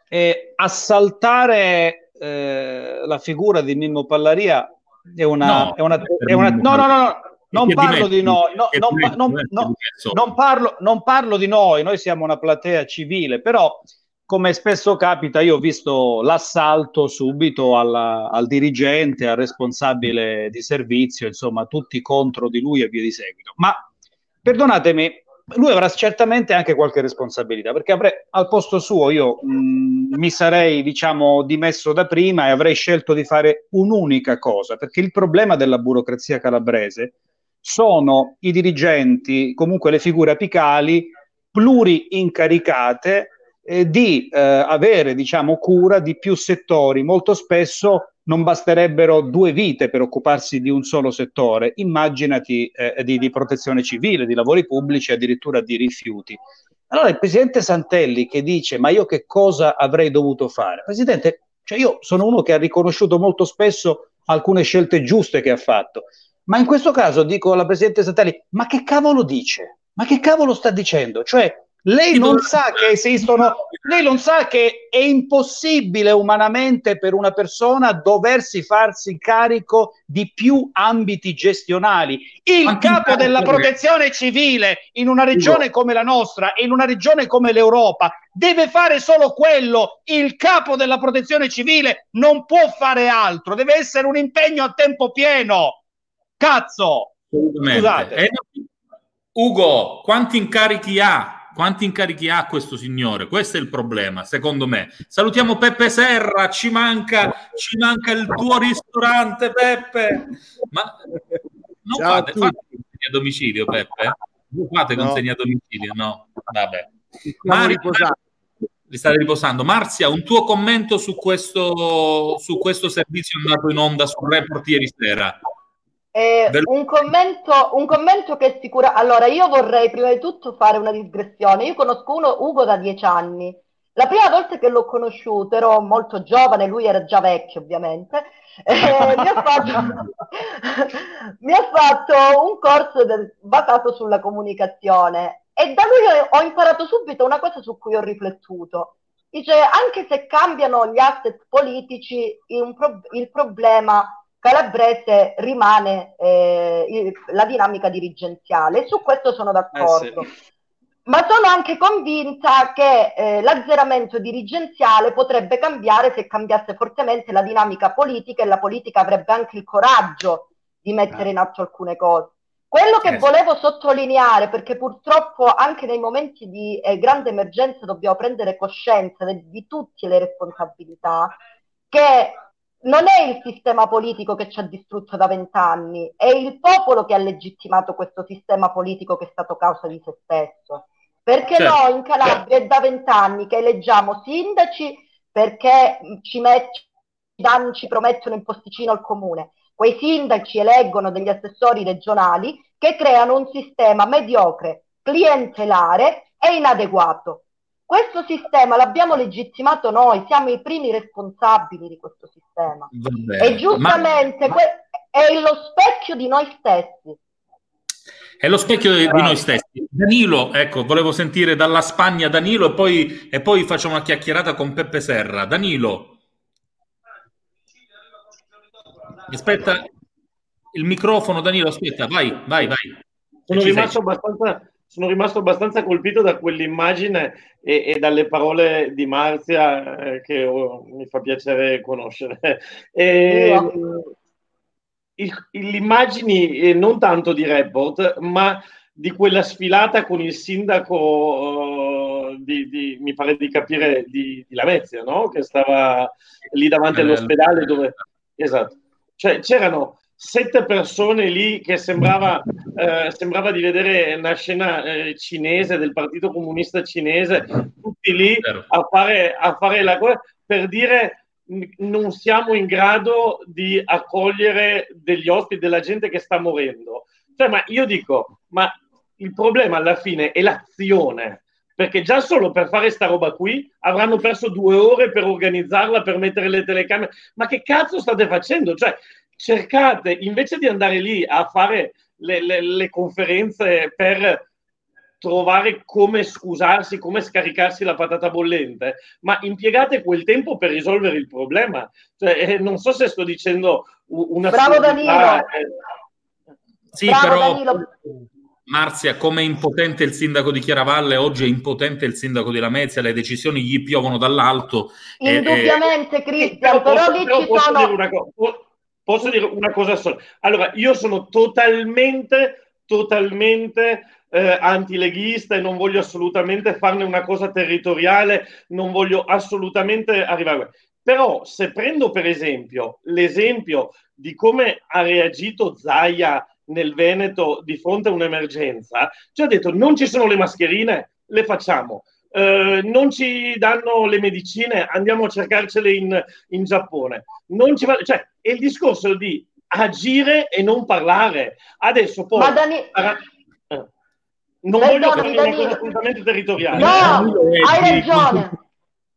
eh, assaltare eh, la figura di Mimmo Pallaria è una... No, è una, è una no, no, no, no, non parlo di noi, no, non, non, non, parlo, non parlo di noi, noi siamo una platea civile, però come spesso capita, io ho visto l'assalto subito alla, al dirigente, al responsabile di servizio, insomma, tutti contro di lui e via di seguito. Ma perdonatemi, lui avrà certamente anche qualche responsabilità, perché avrei, al posto suo io mh, mi sarei, diciamo, dimesso da prima e avrei scelto di fare un'unica cosa, perché il problema della burocrazia calabrese sono i dirigenti, comunque le figure apicali pluri-incaricate eh, di eh, avere diciamo, cura di più settori. Molto spesso non basterebbero due vite per occuparsi di un solo settore. Immaginati eh, di, di, protezione civile, di lavori pubblici, addirittura di rifiuti. Allora il presidente Santelli che dice: Ma io che cosa avrei dovuto fare? Presidente, cioè io sono uno che ha riconosciuto molto spesso alcune scelte giuste che ha fatto. Ma in questo caso dico alla Presidente Santelli, ma che cavolo dice? Ma che cavolo sta dicendo? Cioè, lei non sa che esistono, lei non sa che è impossibile umanamente per una persona doversi farsi carico di più ambiti gestionali. Il capo della protezione civile in una regione come la nostra e in una regione come l'Europa deve fare solo quello. Il capo della protezione civile non può fare altro, deve essere un impegno a tempo pieno. Cazzo! Scusate. Eh, Ugo, quanti incarichi ha? Quanti incarichi ha questo signore? Questo è il problema, secondo me. Salutiamo Peppe Serra, ci manca, ci manca il tuo ristorante, Peppe. Ma non Ciao fate, fate consegna a domicilio, Peppe? Non fate consegna no. a domicilio? No, vabbè. Mario, vi state riposando. Marzia, un tuo commento su questo, su questo servizio andato in onda sul report ieri sera? Eh, un, commento, un, commento, che sicura. Allora, io vorrei prima di tutto fare una digressione. Io conosco uno, Ugo, da dieci anni. La prima volta che l'ho conosciuto ero molto giovane, lui era già vecchio, ovviamente. Eh, mi, ha fatto, mi, ha fatto, un corso del, basato sulla comunicazione e da lui ho imparato subito una cosa su cui ho riflettuto. Dice, anche se cambiano gli asset politici, il, il problema calabrese rimane eh, la dinamica dirigenziale. Su questo sono d'accordo. Eh sì. Ma sono anche convinta che eh, l'azzeramento dirigenziale potrebbe cambiare se cambiasse fortemente la dinamica politica e la politica avrebbe anche il coraggio di mettere in atto alcune cose. Quello che volevo sottolineare, perché purtroppo anche nei momenti di eh, grande emergenza dobbiamo prendere coscienza de- di tutte le responsabilità, che non è il sistema politico che ci ha distrutto da vent'anni, è il popolo che ha legittimato questo sistema politico che è stato causa di se stesso. Perché certo. noi in Calabria è da vent'anni che eleggiamo sindaci perché ci, met- danno, ci promettono in posticino al comune. Quei sindaci eleggono degli assessori regionali che creano un sistema mediocre, clientelare e inadeguato. Questo sistema l'abbiamo legittimato noi, siamo i primi responsabili di questo sistema. Vabbè, e giustamente ma... que- è lo specchio di noi stessi. È lo specchio di, di noi stessi. Danilo, ecco, volevo sentire dalla Spagna Danilo e poi, e poi facciamo una chiacchierata con Peppe Serra. Danilo. Aspetta, il microfono, Danilo, aspetta, vai, vai, vai. Sono rimasto abbastanza sono rimasto abbastanza colpito da quell'immagine e, e dalle parole di Marzia eh, che oh, mi fa piacere conoscere. E, il, l'immagini eh, non tanto di report, ma di quella sfilata con il sindaco uh, di, di, mi pare di capire, di, di Lamezia, no? Che stava lì davanti all'ospedale dove... Esatto. Cioè, c'erano sette persone lì che sembrava, eh, sembrava di vedere una scena eh, cinese del Partito Comunista Cinese, tutti lì a fare, a fare la cosa per dire non siamo in grado di accogliere degli ospiti, della gente che sta morendo. Cioè, ma io dico, ma il problema alla fine è l'azione, perché già solo per fare sta roba qui avranno perso due ore per organizzarla, per mettere le telecamere. Ma che cazzo state facendo? Cioè, cercate, invece di andare lì a fare le, le, le conferenze per trovare come scusarsi, come scaricarsi la patata bollente, ma impiegate quel tempo per risolvere il problema. Cioè, eh, non so se sto dicendo una... Bravo Danilo! Eh. Sì, Bravo però... Danilo. Marzia, come impotente il sindaco di Chiaravalle, oggi è impotente il sindaco di Lamezia, le decisioni gli piovono dall'alto. Indubbiamente, e, Cristian, però lì ci posso sono... Posso dire una cosa sola? Allora, io sono totalmente, totalmente eh, antileghista e non voglio assolutamente farne una cosa territoriale, non voglio assolutamente arrivare. Però se prendo per esempio l'esempio di come ha reagito Zaia nel Veneto di fronte a un'emergenza, ci ha detto non ci sono le mascherine, le facciamo. Uh, non ci danno le medicine, andiamo a cercarcele in, in Giappone. Non ci va- cioè, è il discorso di agire e non parlare. Adesso poi... Dani- eh, non voglio fare una cosa assolutamente territoriale. No, hai ragione.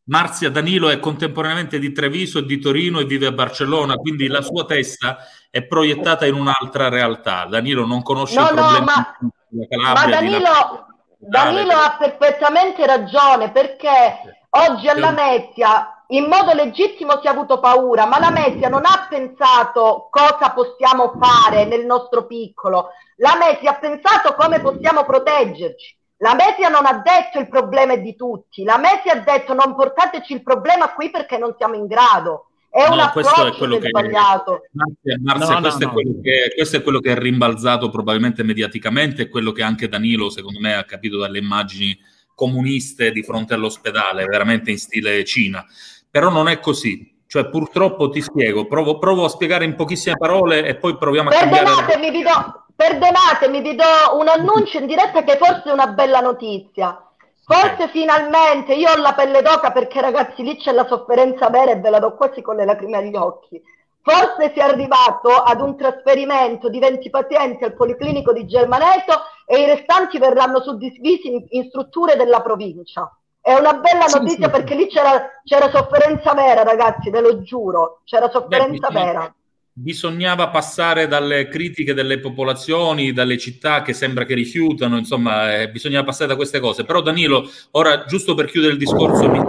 Marzia Danilo è contemporaneamente di Treviso e di Torino e vive a Barcellona, quindi la sua testa è proiettata in un'altra realtà. Danilo non conosce no, i problemi no, ma, ma Danilo, Danilo ha perfettamente ragione perché oggi alla Mezzia in modo legittimo si è avuto paura, ma la Mezzia non ha pensato cosa possiamo fare nel nostro piccolo, la Mezzia ha pensato come possiamo proteggerci. La Mesia non ha detto il problema è di tutti, la Mesia ha detto non portateci il problema qui perché non siamo in grado. È no, un approccio è quello che sbagliato. Marzia, Marzia no, questo, no, è che, questo, è quello che, è rimbalzato probabilmente mediaticamente, è quello che anche Danilo, secondo me, ha capito dalle immagini comuniste di fronte all'ospedale, veramente in stile Cina. Però non è così. Cioè, purtroppo ti spiego, provo, provo a spiegare in pochissime parole e poi proviamo a Perdonatemi, cambiare... vi do, perdonatemi, vi do un annuncio in diretta che forse è una bella notizia. Forse okay. finalmente io ho la pelle d'oca perché ragazzi lì c'è la sofferenza vera e ve la do quasi con le lacrime agli occhi. Forse si è arrivato ad un trasferimento di 20 pazienti al Policlinico di Germaneto e i restanti verranno suddivisi in, in strutture della provincia. È una bella notizia sì, perché lì c'era, c'era, sofferenza vera, ragazzi, ve lo giuro, c'era sofferenza Beh, vera bisognava passare dalle critiche delle popolazioni, dalle città che sembra che rifiutano, insomma, eh, bisognava passare da queste cose. Però Danilo, ora giusto per chiudere il discorso che,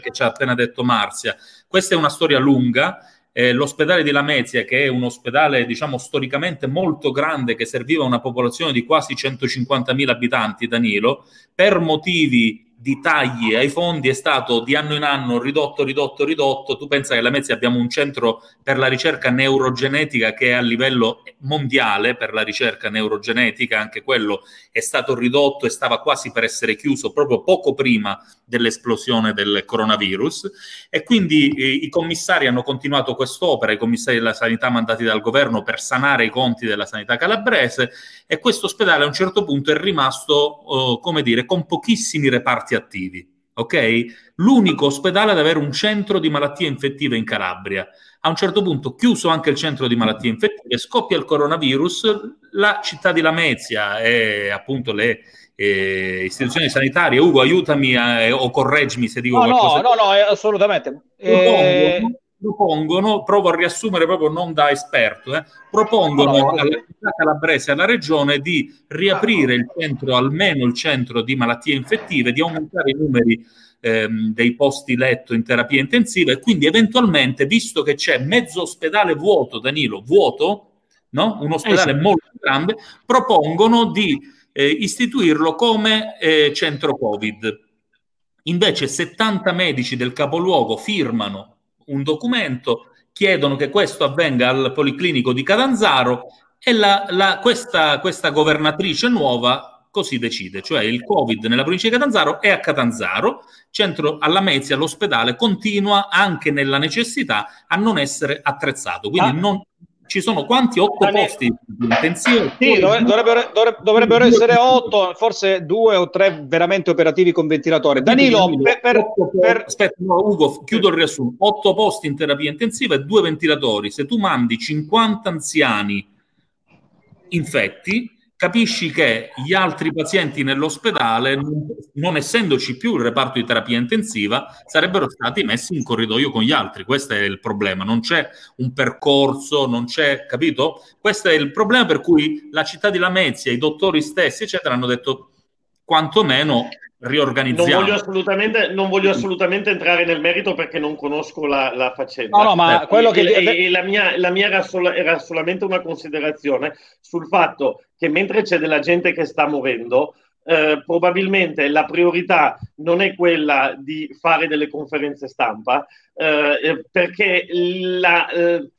che ci ha appena detto Marzia, questa è una storia lunga. Eh, l'ospedale di Lamezia, che è un ospedale, diciamo, storicamente molto grande, che serviva una popolazione di quasi 150.000 abitanti, Danilo, per motivi di tagli ai fondi è stato di anno in anno ridotto, ridotto, ridotto. Tu pensa che la Mezzi abbiamo un centro per la ricerca neurogenetica che è a livello mondiale per la ricerca neurogenetica, anche quello è stato ridotto e stava quasi per essere chiuso proprio poco prima dell'esplosione del coronavirus e quindi eh, i commissari hanno continuato quest'opera, i commissari della sanità mandati dal governo per sanare i conti della sanità calabrese e questo ospedale a un certo punto è rimasto, eh, come dire, con pochissimi reparti attivi. Ok? L'unico ospedale ad avere un centro di malattie infettive in Calabria. A un certo punto, chiuso anche il centro di malattie infettive, scoppia il coronavirus, la città di Lamezia e appunto le eh, istituzioni sanitarie. Ugo, aiutami a, eh, o correggimi se dico no, qualcosa. No, no, no, assolutamente. Eh... Propongono, provo a riassumere proprio non da esperto, eh, propongono no, no, alla città calabrese e alla regione di riaprire il centro, almeno il centro di malattie infettive, di aumentare i numeri ehm, dei posti letto in terapia intensiva e quindi eventualmente, visto che c'è mezzo ospedale vuoto, Danilo, vuoto, no? un ospedale sì. molto grande, propongono di eh, istituirlo come eh, centro Covid. Invece 70 medici del capoluogo firmano un documento, chiedono che questo avvenga al Policlinico di Catanzaro e la, la, questa, questa governatrice nuova così decide, cioè il Covid nella provincia di Catanzaro è a Catanzaro, centro alla Mezia, l'ospedale continua anche nella necessità a non essere attrezzato, quindi ah. non, ci sono quanti? Otto posti intensivi? Sì, dovrebbero, dovrebbero, essere otto, forse due o tre veramente operativi con ventilatore. Danilo, per, per, per... aspetta, no, Ugo, chiudo il riassunto. Otto posti in terapia intensiva e due ventilatori. Se tu mandi 50 anziani infetti, capisci che gli altri pazienti nell'ospedale, non, non, essendoci più il reparto di terapia intensiva, sarebbero stati messi in corridoio con gli altri. Questo è il problema. Non c'è un percorso, non c'è, capito? Questo è il problema per cui la città di Lamezia, i dottori stessi, eccetera, hanno detto quantomeno riorganizziamo. Non voglio assolutamente, non voglio assolutamente entrare nel merito perché non conosco la, la faccenda. No, no, ma eh, quello che... E, e la mia, la mia era, solo, era, solamente una considerazione sul fatto che mentre c'è della gente che sta morendo, eh, probabilmente la priorità non è quella di fare delle conferenze stampa, eh, perché la, eh,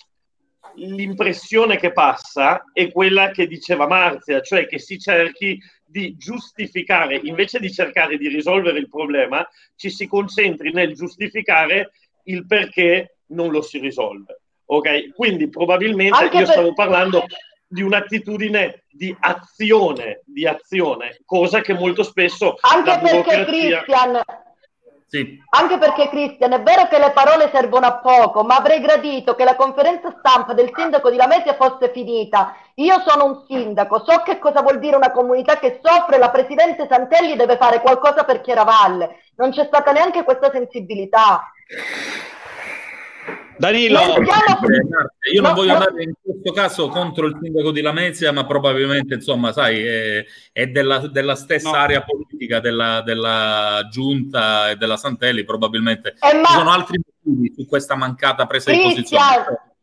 l'impressione che passa è quella che diceva Marzia, cioè che si cerchi di giustificare, invece di cercare di risolvere il problema, ci si concentri nel giustificare il perché non lo si risolve. Ok? Quindi probabilmente Anche io per... stavo parlando di un'attitudine di azione, di azione, cosa che molto spesso Anche la burocrazia... perché Christian sì. Anche perché, Cristian, è vero che le parole servono a poco, ma avrei gradito che la conferenza stampa del sindaco di Lamezia fosse finita. Io sono un sindaco, so che cosa vuol dire una comunità che soffre, la Presidente Santelli deve fare qualcosa per Chiaravalle. Non c'è stata neanche questa sensibilità. Danilo, io non voglio andare in questo caso contro il sindaco di Lamezia, ma probabilmente, insomma, sai, è, è della, della, stessa no. area politica della, della, giunta e della Santelli, probabilmente eh, ci sono altri motivi su questa mancata presa di posizione.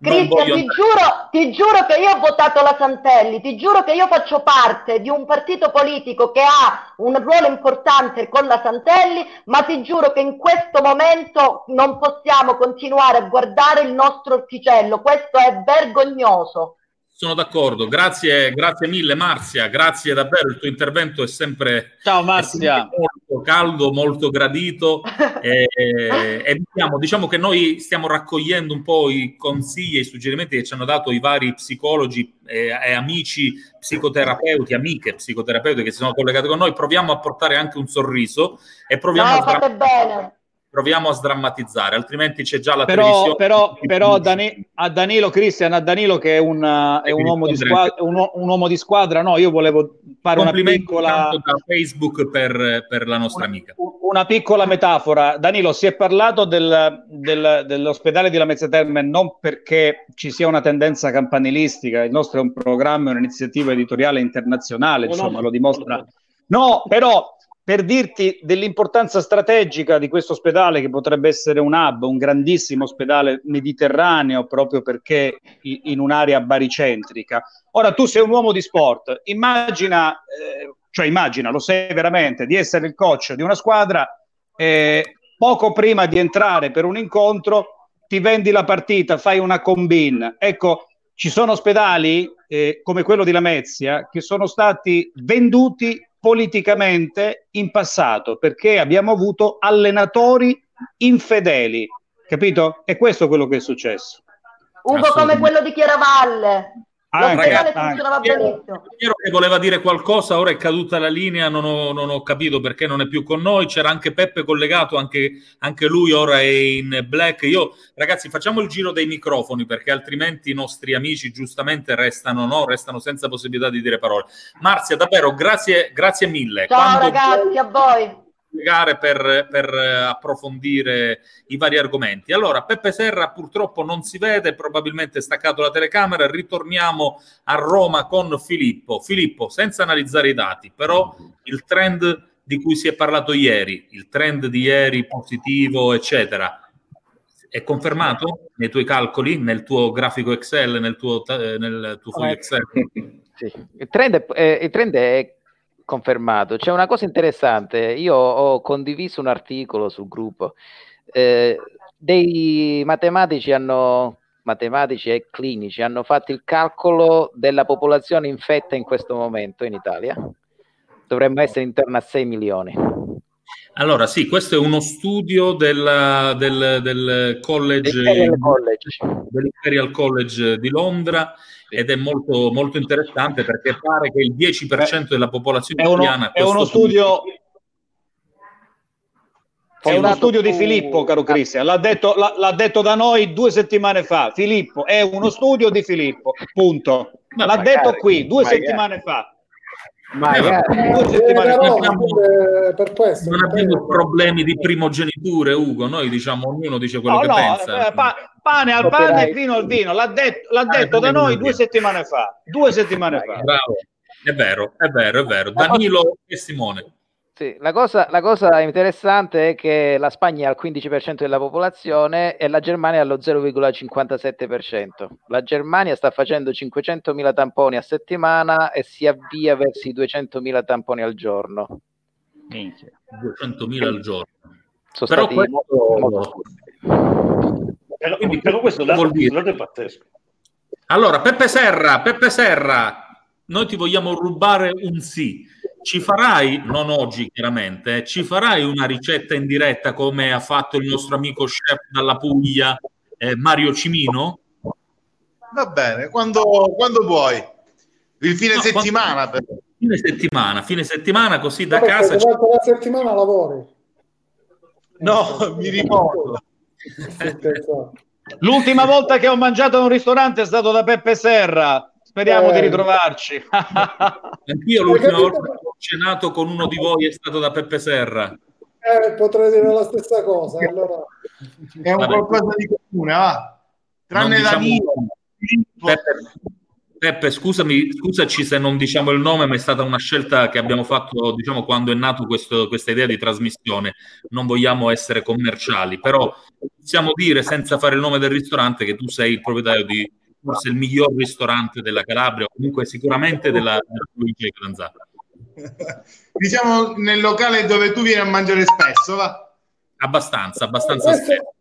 Cristian, ti giuro, ti giuro che io ho votato la Santelli, ti giuro che io faccio parte di un partito politico che ha un ruolo importante con la Santelli, ma ti giuro che in questo momento non possiamo continuare a guardare il nostro orticello, questo è vergognoso. Sono d'accordo, grazie, grazie mille Marzia, grazie davvero, il tuo intervento è sempre, Ciao, Marzia. Sempre molto caldo, molto gradito e, e diciamo, diciamo, che noi stiamo raccogliendo un po' i consigli e i suggerimenti che ci hanno dato i vari psicologi e, e amici psicoterapeuti, amiche psicoterapeuti che si sono collegati con noi, proviamo a portare anche un sorriso e proviamo no, a... bene proviamo a sdrammatizzare, altrimenti c'è già la però, televisione. Però, però Dani- a Danilo Cristian, a Danilo che è, un, è un, uomo squadra, un, un, uomo di squadra, no, io volevo fare una piccola... da Facebook per, per la nostra una, amica. Una piccola metafora. Danilo, si è parlato del, del, dell'ospedale di Lamezia Terme non perché ci sia una tendenza campanilistica, il nostro è un programma, un'iniziativa editoriale internazionale, insomma, lo dimostra. No, però per dirti dell'importanza strategica di questo ospedale che potrebbe essere un hub, un grandissimo ospedale mediterraneo proprio perché in un'area baricentrica. Ora tu sei un uomo di sport, immagina, eh, cioè immagina, lo sei veramente, di essere il coach di una squadra eh, poco prima di entrare per un incontro ti vendi la partita, fai una combine. Ecco, ci sono ospedali eh, come quello di Lamezia che sono stati venduti politicamente in passato perché abbiamo avuto allenatori infedeli, capito? E questo è quello che è successo. Ugo come quello di Chiaravalle. Anche, anche. Piero, Piero che voleva dire qualcosa, ora è caduta la linea, non ho, non ho, capito perché non è più con noi. C'era anche Peppe collegato, anche, anche, lui ora è in black. Io, ragazzi, facciamo il giro dei microfoni perché altrimenti i nostri amici giustamente restano, no? restano senza possibilità di dire parole. Marzia, davvero, grazie, grazie mille. Ciao Quando ragazzi, a voi spiegare per, per, approfondire i vari argomenti. Allora, Peppe Serra purtroppo non si vede, probabilmente è staccato la telecamera. Ritorniamo a Roma con Filippo. Filippo, senza analizzare i dati, però il trend di cui si è parlato ieri, il trend di ieri positivo, eccetera, è confermato nei tuoi calcoli, nel tuo grafico Excel, nel tuo, nel tuo foglio Excel? Sì. Il, trend è, eh, il trend è confermato. C'è una cosa interessante, io ho condiviso un articolo sul gruppo, eh, dei matematici hanno matematici e clinici hanno fatto il calcolo della popolazione infetta in questo momento in Italia. Dovremmo essere intorno a 6 milioni. Allora, sì, questo è uno studio del, del, del college, Imperial College. dell'Imperial College di Londra ed è molto, molto interessante perché pare che il 10% della popolazione È uno, italiana... è uno studio... È uno studio di Filippo, caro Cristian. L'ha detto, l'ha- l'ha detto da noi due settimane fa. Filippo, è uno studio di Filippo. Punto. L'ha magari, detto qui due magari. settimane fa. Magari. Eh, eh, per questo Non abbiamo problemi di primogeniture, Ugo. Noi diciamo, ognuno dice quello No, che no, pensa. eh, pa- pane al pane e vino al vino. L'ha detto, l'ha Ah, detto da noi due settimane fa. Due settimane fa. Bravo. È vero, è vero, è vero. Danilo e Simone. Sì, la cosa, la cosa interessante è che la Spagna ha il 15% della popolazione e la Germania ha lo 0,57%. La Germania sta facendo 500.000 tamponi a settimana e si avvia verso i 200.000 tamponi al giorno. 200.000 al giorno. Sono Però stati questo- Però, Quindi però questo dato, vuol dire- questo dato è pazzesco. Allora, Peppe Serra, Peppe Serra, noi ti vogliamo rubare un sì. Ci farai, non oggi chiaramente, eh, ci farai una ricetta in diretta come ha fatto il nostro amico chef dalla Puglia, eh, Mario Cimino? Va bene, quando, quando vuoi. Il fine No, settimana. per- Fine settimana, fine settimana, così da Perché casa. ci- la settimana lavori. No, mi ricordo. L'ultima volta che ho mangiato a un ristorante è stato da Peppe Serra. Speriamo Eh. di ritrovarci. Anch'io l'ultima volta che ho cenato con uno di voi è stato da Peppe Serra. Eh, potrei dire la stessa cosa. Allora, È un Vabbè. qualcosa di comune, va. Tranne Non diciamo- Danilo. Peppe, Peppe, scusami, scusaci se non diciamo il nome, ma è stata una scelta che abbiamo fatto, diciamo, quando è nato questo- questa idea di trasmissione. Non vogliamo essere commerciali, però possiamo dire, senza fare il nome del ristorante, che tu sei il proprietario di forse il miglior ristorante della Calabria, o comunque sicuramente della, della provincia di Catanzaro. Diciamo nel locale dove tu vieni a mangiare spesso, va. Abbastanza, abbastanza questo, spesso.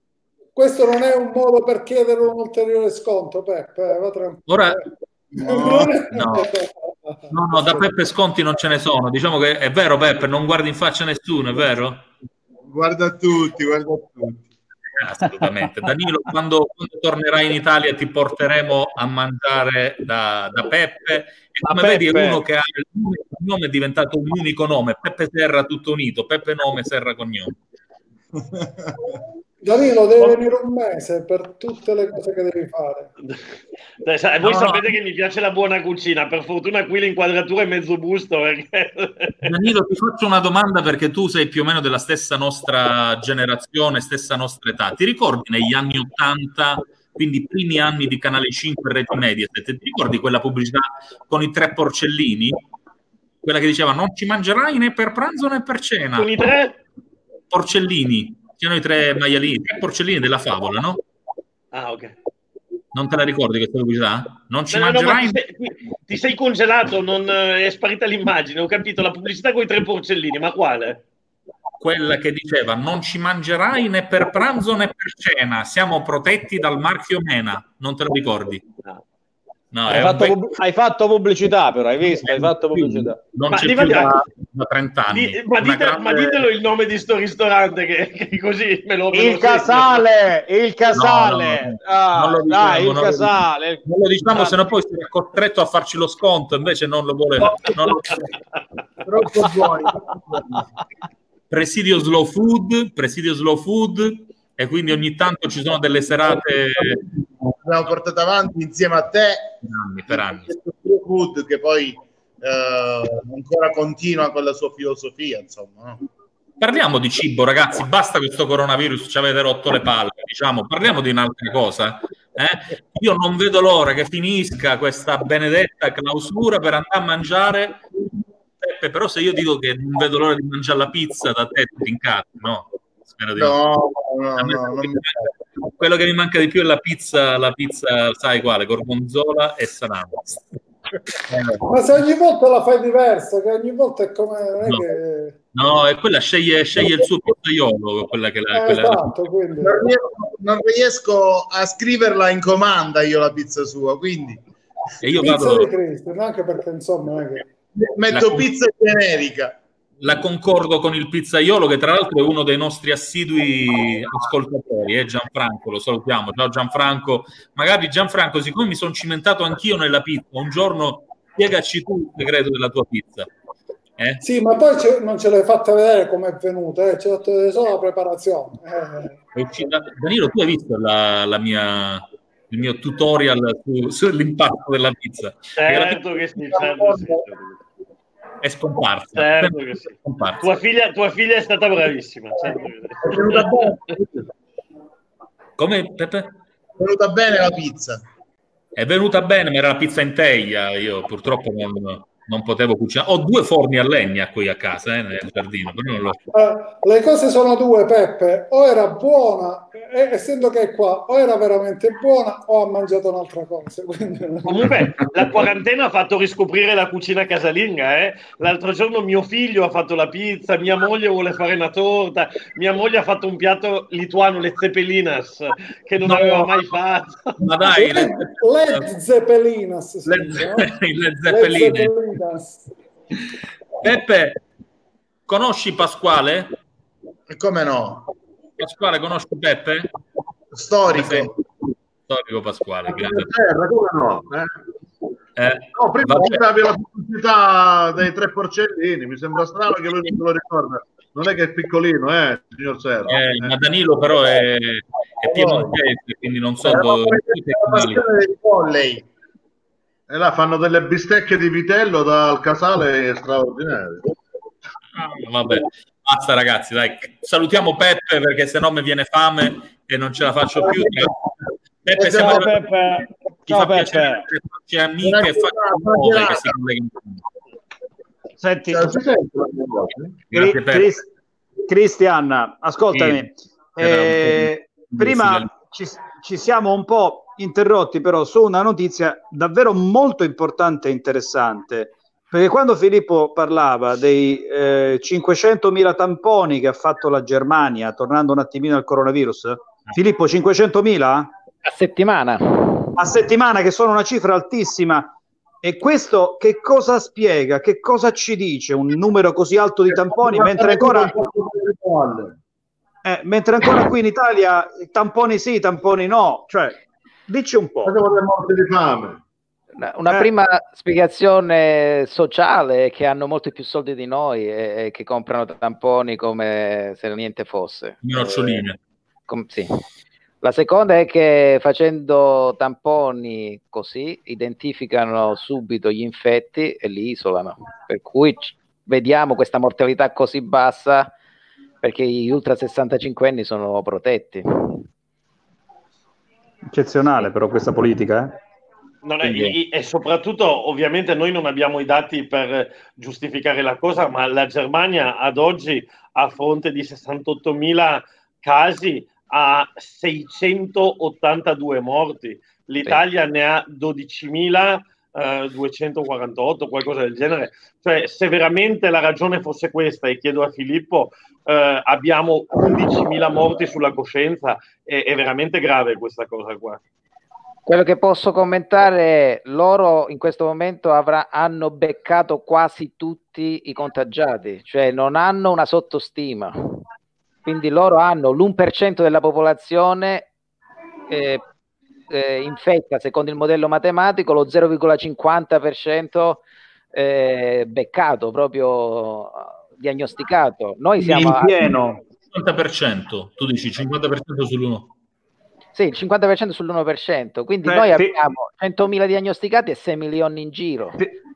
questo non è un modo per chiedere un ulteriore sconto, Peppe. eh, va tranquillo. Ora, No, no. No, no, da Peppe sconti non ce ne sono. Diciamo che è vero, Peppe, non guardi in faccia nessuno, è vero? Guarda tutti, guarda tutti. Assolutamente. Danilo, quando, quando tornerai in Italia ti porteremo a mangiare da, da Peppe. E come Da vedi è Peppe. uno che ha il nome, il nome è diventato un unico nome, Peppe Serra tutto unito, Peppe nome, Serra cognome. Danilo, devi venire un mese per tutte le cose che devi fare. Sai, voi No. sapete che mi piace la buona cucina, per fortuna qui l'inquadratura è mezzo busto. Perché... Danilo, ti faccio una domanda perché tu sei più o meno della stessa nostra generazione, stessa nostra età. Ti ricordi negli anni 80, quindi i primi anni di Canale 5 e Rete Mediaset, ti ricordi quella pubblicità con i tre porcellini? Quella che diceva non ci mangerai né per pranzo né per cena. Con i tre? Porcellini. C'erano i tre maialini, tre porcellini della favola, no? Ah, ok. Non te la ricordi questa pubblicità? Non ci No, no, no, ma mangerai ti, sei, ti sei congelato, non eh, è sparita l'immagine. Ho capito la pubblicità con i tre porcellini, ma quale? quella che diceva non ci mangerai né per pranzo né per cena, siamo protetti dal marchio Mena, non te lo ricordi? No, hai, è un fatto, pub- hai fatto pubblicità, però hai visto? Hai fatto pubblicità. non Ma c'è più da, da 30 anni. Di- ma, dite- grande- ma ditelo il nome di sto ristorante che, che così me lo me lo Il segno. casale, il casale. No, no, no. Ah, Non lo diciamo, dai, il non lo casale. Non lo diciamo, se no poi si è costretto a farci lo sconto, invece non lo vuole. non lo- Troppo buoni. Presidio Slow Food, Presidio Slow Food, e quindi ogni tanto ci sono delle serate Abbiamo portato avanti insieme a te per anni, per anni. Food che poi eh, ancora continua con la sua filosofia, insomma. no? Parliamo di cibo, ragazzi. Basta questo coronavirus, ci avete rotto le palle. Diciamo, parliamo di un'altra cosa. eh? Io non vedo l'ora che finisca questa benedetta clausura per andare a mangiare. Peppe, però, se io dico che non vedo l'ora di mangiare la pizza da te, ti incazzi, no? Spero di No, no, me no, quello, che mi- manca, di più è la pizza, la pizza, sai quale? Gorgonzola e salame. Ma se ogni volta la fai diversa, che ogni volta è come... Non è No. che... No, è quella sceglie, sceglie il suo pizzaiolo, quella che la, Eh, quella- esatto, quindi... Non riesco, non riesco a scriverla in comanda io la pizza sua, quindi... E io Pizza vado... di Cristo, anche perché insomma che... Metto La- pizza generica. La concordo con il pizzaiolo, che tra l'altro è uno dei nostri assidui ascoltatori, è Gianfranco, lo salutiamo. Ciao Gianfranco. Magari Gianfranco, siccome mi sono cimentato anch'io nella pizza, un giorno spiegaci tu il segreto della tua pizza. Eh? Sì, ma poi ce- non ce l'hai fatta vedere come è venuta, eh? ci ho dato solo la preparazione. Eh. Danilo, tu hai visto la, la mia, il mio tutorial su- sull'impatto della pizza? Certo che sì, certo che sì. È scomparsa. Certo che sì. È scomparsa. Tua figlia, tua figlia è stata bravissima. certo che sì. Come Peppe? È venuta bene la pizza. È venuta bene, ma era la pizza in teglia. Io purtroppo non, non potevo cucinare. Ho due forni a legna qui a casa, eh, nel giardino, però non lo Eh, le cose sono due, Peppe. O era buona, eh, essendo che è qua, o era veramente buona o ha mangiato un'altra cosa. Quindi... Comunque, la quarantena ha fatto riscoprire la cucina casalinga. Eh? L'altro giorno mio figlio ha fatto la pizza, mia moglie vuole fare una torta, mia moglie ha fatto un piatto lituano, le zeppelinas, che non No. aveva mai fatto. Ma dai, Led, Led Zeppelinas. le Led zeppeline. Zeppelinas. Peppe, conosci Pasquale? E come no? Pasquale, conosci Peppe? Storico. Storico Pasquale, grande. Terra, come no? Eh? Eh, No, prima citavi la pubblicità dei tre porcellini, mi sembra strano che lui non se lo ricorda. Non è che è piccolino, eh, signor Serra. Eh, ma Danilo però è, è piemontese, quindi non so Eh, ma dove... poi la passione dei Polley. E là fanno delle bistecche di vitello dal casale straordinario. Ah, vabbè, basta ragazzi, dai. Salutiamo Peppe perché sennò mi viene fame e non ce la faccio più. Peppe, siamo Ciao Peppe. Ciao piacere Peppe. che facci amiche e nuove che si collegano. Senti, Grazie, Cristian, ascoltami. Sì. Eh, prima ci, ci siamo un po' interrotti però su una notizia davvero molto importante e interessante. Perché quando Filippo parlava dei eh, 500.000 tamponi che ha fatto la Germania, tornando un attimino al coronavirus, Filippo 500.000? A settimana. A settimana, che sono una cifra altissima. E questo che cosa spiega? Che cosa ci dice un numero così alto di tamponi mentre ancora, eh, mentre ancora qui in Italia tamponi sì, tamponi no? Cioè, dici un po'. morte di fame. Una- Una Eh. prima spiegazione sociale è che hanno molti più soldi di noi e, e che comprano tamponi come se niente fosse. Noccioline. Eh, com- sì. La seconda è che facendo tamponi così identificano subito gli infetti e li isolano. Per cui c- vediamo questa mortalità così bassa perché gli ultra 65 anni sono protetti. Eccezionale però questa politica, eh? Non è- e soprattutto, ovviamente, noi non abbiamo i dati per giustificare la cosa, ma la Germania ad oggi, a fronte di 68.000 casi, ha 682 morti. L'Italia ne ha 12.248, qualcosa del genere. Cioè, se veramente la ragione fosse questa, e chiedo a Filippo, eh, abbiamo 11.000 morti sulla coscienza, è, è veramente grave questa cosa qua. Quello che posso commentare è loro in questo momento avrà- hanno beccato quasi tutti i contagiati, cioè non hanno una sottostima. Quindi loro hanno l'1% della popolazione eh, eh, infetta secondo il modello matematico, lo 0,50% eh, beccato, proprio eh, diagnosticato. Noi siamo a- 50%, tu dici 50% sull'uno. Sì, il 50% sull'1%, quindi Beh, noi Fi- abbiamo 100.000 diagnosticati e 6 milioni in giro.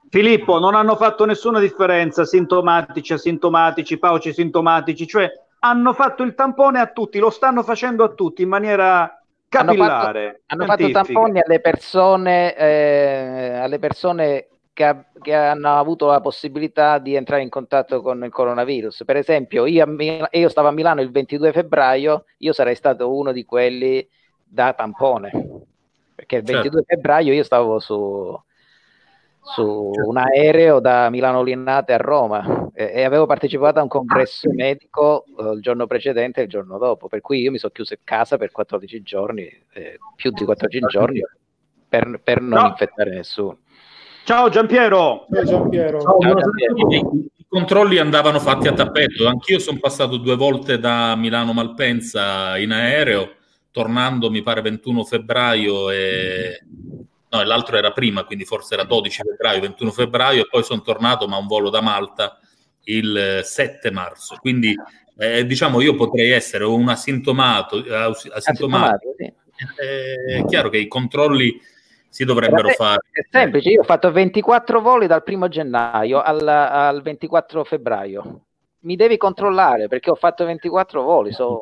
Filippo, non hanno fatto nessuna differenza sintomatici, asintomatici, pauci sintomatici, cioè hanno fatto il tampone a tutti, lo stanno facendo a tutti in maniera Hanno capillare. fatto, hanno fatto tamponi alle persone, eh, alle persone che, ha- che hanno avuto la possibilità di entrare in contatto con il coronavirus. Per esempio, io, Mil- io stavo a Milano il 22 febbraio, io sarei stato uno di quelli da tampone, perché il 22 febbraio io stavo su, su un aereo da Milano Linate a Roma. e, e avevo partecipato a un congresso medico uh, il giorno precedente e il giorno dopo, per cui io mi sono chiuso in casa per 14 giorni, eh, più di 14 giorni, per, per non no. infettare nessuno. Ciao Giampiero! Ciao Giampiero! Ciao, Giampiero. I controlli andavano fatti a tappeto, anch'io sono passato due volte da Milano Malpensa in aereo, tornando mi pare 21 febbraio e no, l'altro era prima, quindi forse era 12 febbraio, 21 febbraio, e poi sono tornato, ma un volo da Malta il 7 marzo. Quindi eh, diciamo io potrei essere un asintomato, asintomatico. Sì. Eh, è chiaro che i controlli si dovrebbero Vabbè, fare. È semplice, io ho fatto 24 voli dal primo gennaio al, al 24 febbraio. Mi devi controllare perché ho fatto 24 voli. So...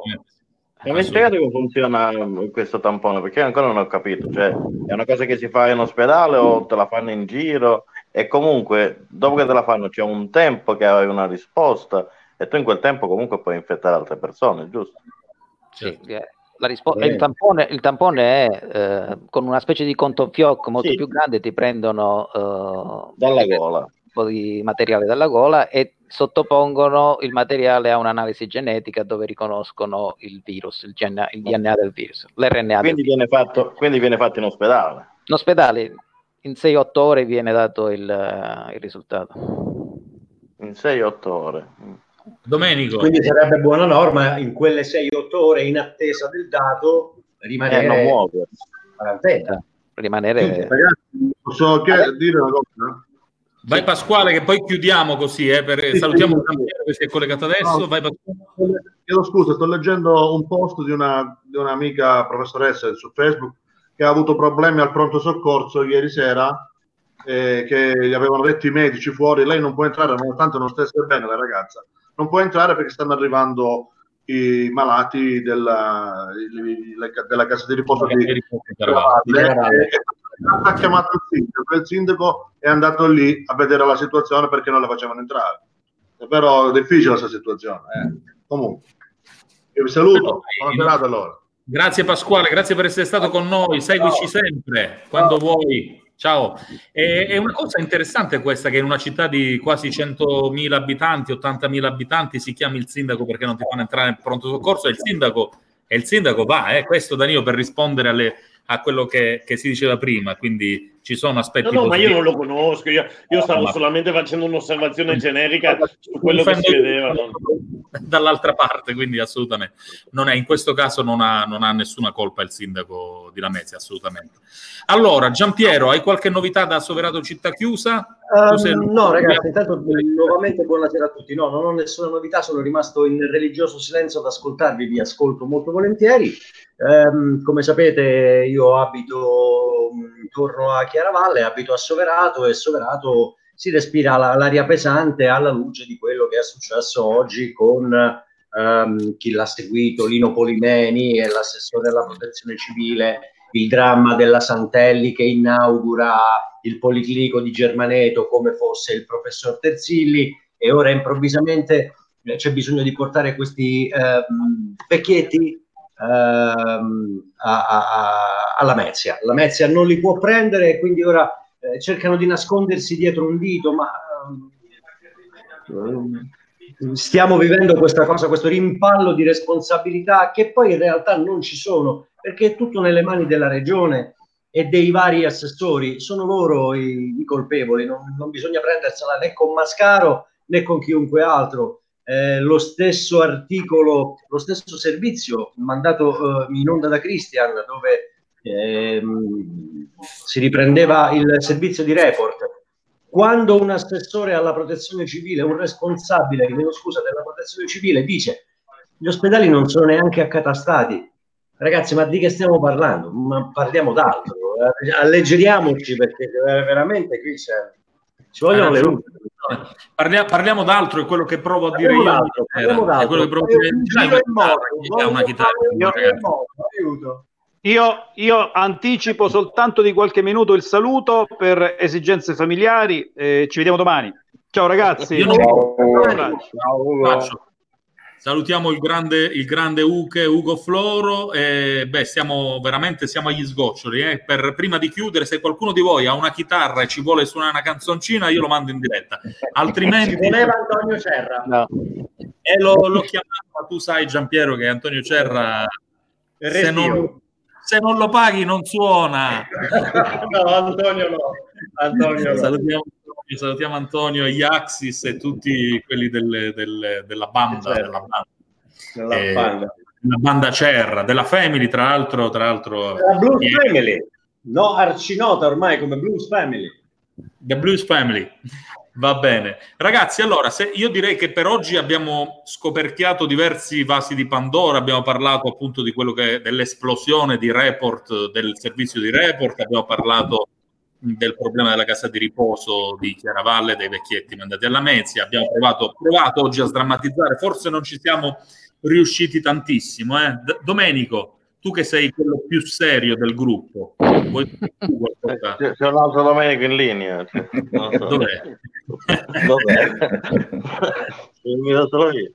E mi spiegate come funziona questo tampone? Perché ancora non ho capito. Cioè, è una cosa che si fa in ospedale o te la fanno in giro? E comunque, dopo che te la fanno, c'è un tempo che hai una risposta e tu in quel tempo comunque puoi infettare altre persone, giusto? Sì, rispo- il, tampone, il, tampone, è eh, con una specie di conto fiocco molto sì. più grande, ti prendono eh, dalla gola. Po' di materiale dalla gola e sottopongono il materiale a un'analisi genetica dove riconoscono il virus, il, DNA, il DNA del virus, l'RNA. Quindi, viene fatto, quindi viene fatto in ospedale? In ospedale, in 6-8 ore viene dato il, il risultato. In 6-8 ore. Domenico. Quindi sarebbe buona norma in quelle 6-8 ore in attesa del dato rimanere eh, non muovere. quarantena. Rimanere... Sì, ragazzi, posso dire una cosa? Vai Pasquale che poi chiudiamo così, eh, per... salutiamo il campione che si è collegato adesso. No, Vai Pasquale. Chiedo scusa, sto leggendo un post di, una, di un'amica professoressa su Facebook che ha avuto problemi al pronto soccorso ieri sera, eh, che gli avevano detto i medici fuori, lei non può entrare nonostante non stesse bene la ragazza, non può entrare perché stanno arrivando i malati della, della casa di riposo di, di, ha chiamato il sindaco il sindaco è andato lì a vedere la situazione perché non la facevano entrare. È però difficile questa situazione eh. comunque. Io vi saluto. Buona serata allora. Grazie Pasquale. Grazie per essere stato con noi. Seguici sempre quando vuoi. Ciao, è, è, una cosa interessante questa che in una città di quasi 100.000 abitanti, 80.000 abitanti si chiami il sindaco perché non ti fanno entrare nel pronto soccorso e il sindaco, e il sindaco va, eh, questo Danilo per rispondere alle, a quello che, che, si diceva prima, quindi ci sono aspetti... No, no, ma io non lo conosco, io, io stavo ma... solamente facendo un'osservazione generica su quello che si vedeva. No? Dall'altra parte, quindi assolutamente. Non è, in questo caso non ha, non ha nessuna colpa il sindaco di Lamezia, assolutamente. Allora, Giampiero, hai qualche novità da Soverato Città Chiusa? Sei... No, ragazzi, intanto nuovamente buonasera a tutti. No, non ho nessuna novità, sono rimasto in religioso silenzio ad ascoltarvi, vi ascolto molto volentieri. Um, come sapete, io abito intorno a Chiaravalle, abito a Soverato e Soverato si respira l'aria pesante alla luce di quello che è successo oggi con um, chi l'ha seguito, Lino Polimeni e l'assessore della protezione civile, il dramma della Santelli che inaugura il Policlinico di Germaneto come fosse il professor Terzilli e ora improvvisamente eh, c'è bisogno di portare questi um, vecchietti ehm, alla Mezia. La Mezia non li può prendere e quindi ora eh, cercano di nascondersi dietro un dito, ma ehm, stiamo vivendo questa cosa, questo rimpallo di responsabilità che poi in realtà non ci sono, perché è tutto nelle mani della regione e dei vari assessori, sono loro i, i colpevoli, non, non bisogna prendersela né con Mascaro né con chiunque altro eh, lo stesso articolo, lo stesso servizio mandato eh, in onda da Christian, dove ehm, si riprendeva il servizio di report. Quando un assessore alla protezione civile, un responsabile, chiedo scusa, della protezione civile dice gli ospedali non sono neanche accatastati, ragazzi, ma di che stiamo parlando? Ma parliamo d'altro, eh, alleggeriamoci perché veramente qui c'è, ci vogliono le luci. Parliamo, parliamo d'altro, è quello che provo a dire io. È quello che provo a dire io. una chitarra. Io, io, anticipo soltanto di qualche minuto il saluto per esigenze familiari. Eh, ci vediamo domani. Ciao ragazzi. Non... Ciao. Ciao. Salutiamo il grande, il grande Uche, Ugo Floro. E, beh, siamo veramente siamo agli sgoccioli. Eh. Per, prima di chiudere, se qualcuno di voi ha una chitarra e ci vuole suonare una canzoncina, io lo mando in diretta. Altrimenti. Ci voleva Antonio Cerra. No. E lo, l'ho chiamato, ma tu sai, Giampiero, che Antonio Cerra. Se non, se non lo paghi, non suona. no, Antonio no. Antonio no. Salutiamo salutiamo Antonio e Iaxis e tutti quelli del, del, della banda, Certo. della banda. Della Eh, banda. della banda Cerra, della Family, tra l'altro, tra l'altro La Blues eh, Family, no, arcinota ormai come Blues Family. The Blues Family. Va bene. Ragazzi, allora, se io direi che per oggi abbiamo scoperchiato diversi vasi di Pandora, abbiamo parlato appunto di quello che dell'esplosione di report del servizio di report, abbiamo parlato del problema della casa di riposo di Chiaravalle, dei vecchietti mandati alla Mezia, abbiamo provato, provato oggi a sdrammatizzare, forse non ci siamo riusciti tantissimo. eh. D- Domenico, tu che sei quello più serio del gruppo, vuoi qualcosa? C'è, c'è un altro Domenico in linea. cioè, so. Dov'è? Dov'è? Mio solo io.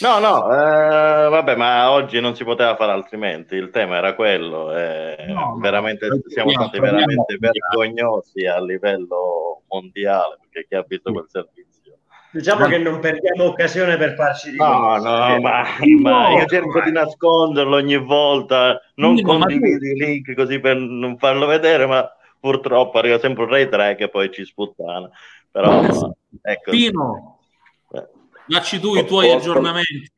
No, no, eh, vabbè, ma oggi non si poteva fare altrimenti. Il tema era quello. eh, No, no, veramente, proviamo- siamo stati proviamo veramente vergognosi a livello mondiale perché chi ha visto quel servizio. Diciamo che non perdiamo occasione per farci No, riconoscere. no, ma, ma io cerco di nasconderlo ogni volta, non condivido i link così per non farlo vedere, ma purtroppo arriva sempre un Ray 3 che poi ci sputtana. Però, ecco. Pino, dacci tu i tuoi aggiornamenti.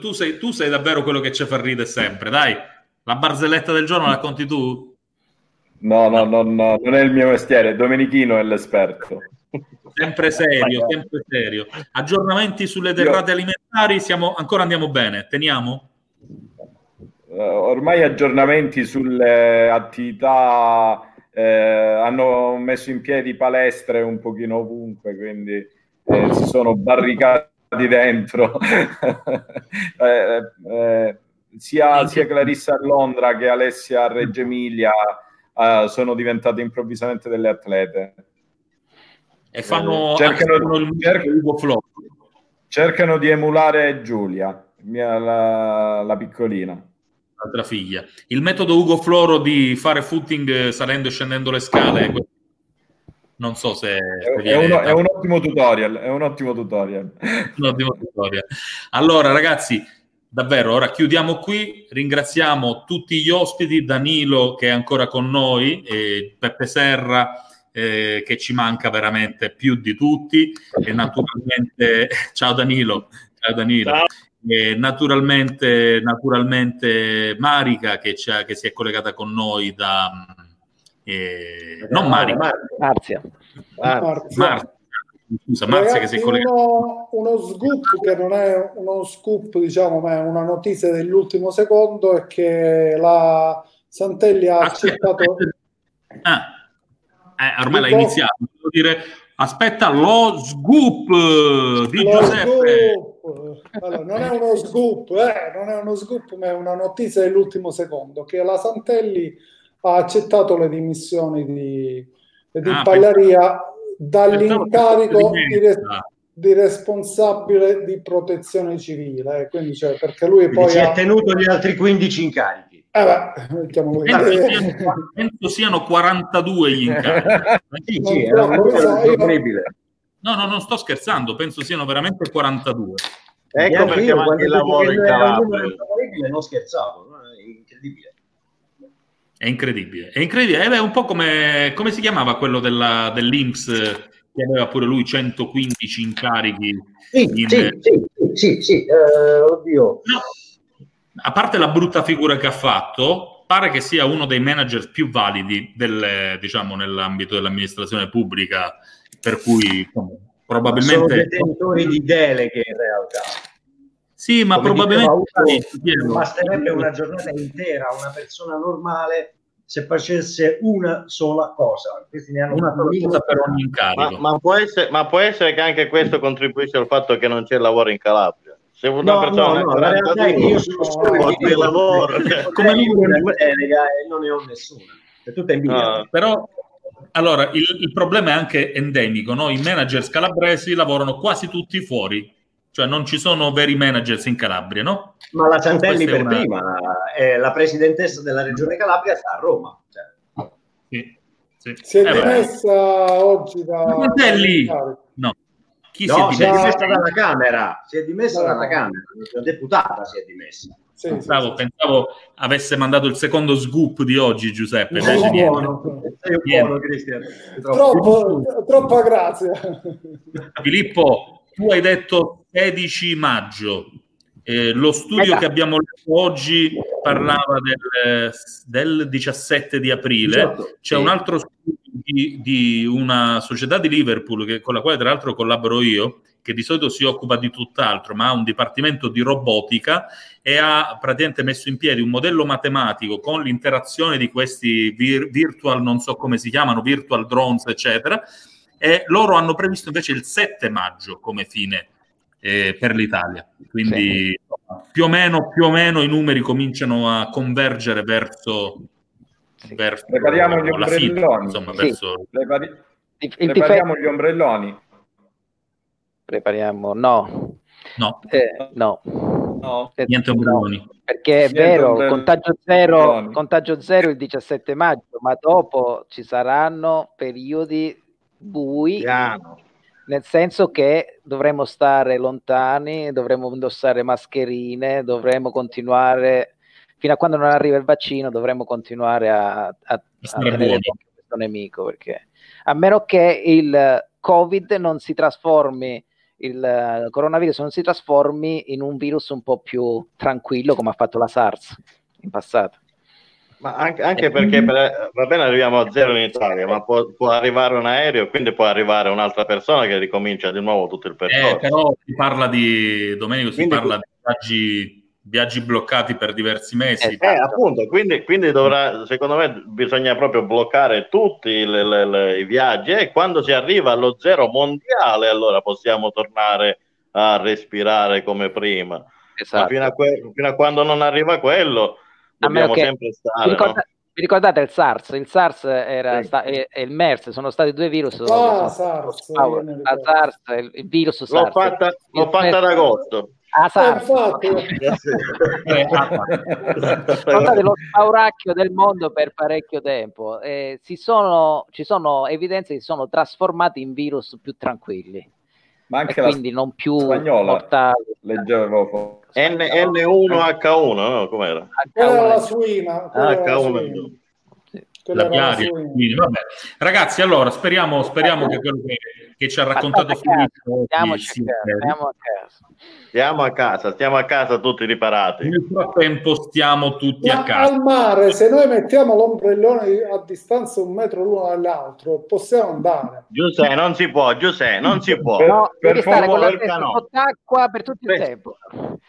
Tu sei, tu sei davvero quello che ci fa ridere sempre, dai. La barzelletta del giorno la conti tu? No, no, no, no, non è il mio mestiere, Domenichino è l'esperto. Sempre serio, sempre serio. Aggiornamenti sulle derrate alimentari, siamo, ancora andiamo bene, teniamo? Eh, ormai aggiornamenti sulle attività eh, hanno messo in piedi palestre un pochino ovunque, quindi eh, si sono barricati dentro. Eh, eh, sia, sia Clarissa a Londra che Alessia a Reggio Emilia eh, sono diventate improvvisamente delle atlete. E fanno cercano, il cer- Ugo Flow. cercano di emulare Giulia, mia- la, la piccolina. Altra figlia. Il metodo Ugo Floro di fare footing eh, salendo e scendendo le scale, que- non so se, se È, viene uno- è un ottimo tutorial, è un ottimo tutorial. un ottimo tutorial. Allora, ragazzi, davvero, ora chiudiamo qui. Ringraziamo tutti gli ospiti, Danilo che è ancora con noi, e Peppe Serra eh, che ci manca veramente più di tutti, e naturalmente, ciao Danilo, ciao Danilo. E naturalmente, naturalmente Marica che, ci ha- che si è collegata con noi da... eh, non Marica, Marzia. Marzia. Scusa, Marzia che si è Ragazzi, collegata. uno, uno scoop che non è uno scoop, diciamo, ma è una notizia dell'ultimo secondo è che la Santelli ha accettato Ah, eh, ormai l'ha iniziato. Devo dire, aspetta, lo scoop di Lo Giuseppe. scoop. Allora, non è uno scoop, eh, non è uno scoop, ma è una notizia dell'ultimo secondo che la Santelli ha accettato le dimissioni di, di Ah, Pallaria dall'incarico di, res- di responsabile di protezione civile. Quindi, cioè, perché lui poi si ha... è tenuto gli altri 15 incarichi. Eh beh. Penso siano, penso siano 42 gli incarichi. Sì, sì, era. No, no, non sto scherzando, penso siano veramente 42. Ecco perché io, quando il lavoro in Calabria. non scherzavo, è incredibile. È incredibile. È incredibile. Eh, beh, È un po' come, come si chiamava quello della, dell'Inps che aveva pure lui 115 incarichi. Sì, in- sì, sì, sì, sì, eh, oddio. a parte la brutta figura che ha fatto, pare che sia uno dei manager più validi del, diciamo, nell'ambito dell'amministrazione pubblica, per cui insomma, Sono probabilmente... detentori di deleghe in realtà. Sì, ma Come probabilmente... diceva basterebbe una giornata intera a una persona normale se facesse una sola cosa. Questi ne hanno Una sola cosa per ogni incarico. Ma, ma può essere, ma può essere che anche questo contribuisce al fatto che non c'è lavoro in Calabria. Se una No, persona no, no, ha la realtà è che io 42 sono solo in lavoro. come una delega e non ne ho nessuna. È tutta invidia. No. Però, allora, il, il problema è anche endemico, no? I manager scalabresi lavorano quasi tutti fuori, cioè non ci sono veri managers in Calabria, no? Ma la Santelli per una... prima, è la presidentessa della regione Calabria sta a Roma. Cioè. Sì, sì. Si è Eh, dimessa oggi da... Santelli! No. Chi no, si è dimessa? dalla Camera, si è dimessa Dalla dalla Camera, la deputata si è dimessa. pensavo, pensavo avesse mandato il secondo scoop di oggi Giuseppe, Sei un buono, sei un buono, Cristian. Troppo, troppa grazia. Filippo, tu hai detto 16 maggio. Eh, lo studio che abbiamo letto oggi parlava del, del 17 di aprile. 18, C'è sì. un altro studio di, di una società di Liverpool che- con la quale tra l'altro collaboro io, che di solito si occupa di tutt'altro, ma ha un dipartimento di robotica e ha praticamente messo in piedi un modello matematico con l'interazione di questi vir- virtual, non so come si chiamano, virtual drones, eccetera, e loro hanno previsto invece il 7 maggio come fine eh, per l'Italia. Quindi più, o meno, più o meno i numeri cominciano a convergere verso, verso Prepariamo gli la fine, ombrelloni. insomma, Sì. verso... Prepari- Il, il Prepariamo difetto- gli ombrelloni. Prepariamo, no. No. Eh, no. Eh, Niente ombrelloni. Perché è Niente vero, ombrell- contagio zero, ombrelloni. contagio zero il 17 maggio, ma dopo ci saranno periodi bui, nel senso che dovremo stare lontani, dovremo indossare mascherine, dovremo continuare, fino a quando non arriva il vaccino, dovremo continuare a, a, a tenere questo nemico, perché a meno che il Covid non si trasformi il coronavirus non si trasformi in un virus un po' più tranquillo come ha fatto la SARS in passato. Ma anche, anche perché per- va bene arriviamo a zero in Italia, ma può, può arrivare un aereo, quindi può arrivare un'altra persona che ricomincia di nuovo tutto il percorso. Eh, però si parla di Domenico, si Quindi- parla di viaggi, viaggi bloccati per diversi mesi. Eh, appunto, quindi, quindi dovrà, secondo me bisogna proprio bloccare tutti le- le- le- i viaggi e quando si arriva allo zero mondiale allora possiamo tornare a respirare come prima. Esatto. Ma fino a, que- fino a quando non arriva quello dobbiamo che- sempre Vi, stare. ricorda- no? vi ricordate il SARS? Il SARS era Sì. sta- e, e il MERS sono stati due virus. Ah, SARS, Ah, la. SARS, il, il virus L'ho SARS. fatta, l'ho fatta MERS- ad agosto. Ah, SARS. infatti, Eh, stati lo spauracchio del mondo per parecchio tempo. Eh, si sono, ci sono evidenze che si sono trasformati in virus più tranquilli Ma e anche la quindi non più spagnola mortali. leggevo. N- N1H1, no? Com'era? quella era la suina. quella Ah, era la H1. La suina. Quindi, vabbè. Ragazzi, allora speriamo, speriamo che quello che, che ci ha raccontato a Filippo a stiamo a casa. Stiamo a casa, stiamo a casa tutti riparati. Nel frattempo stiamo tutti a Ma casa. al mare, se noi mettiamo l'ombrellone a distanza un metro l'uno dall'altro, possiamo andare. Giuseppe, non si può, Giuseppe, non si può. No, per devi stare con la favore, testa no. sott'acqua per tutto il tempo.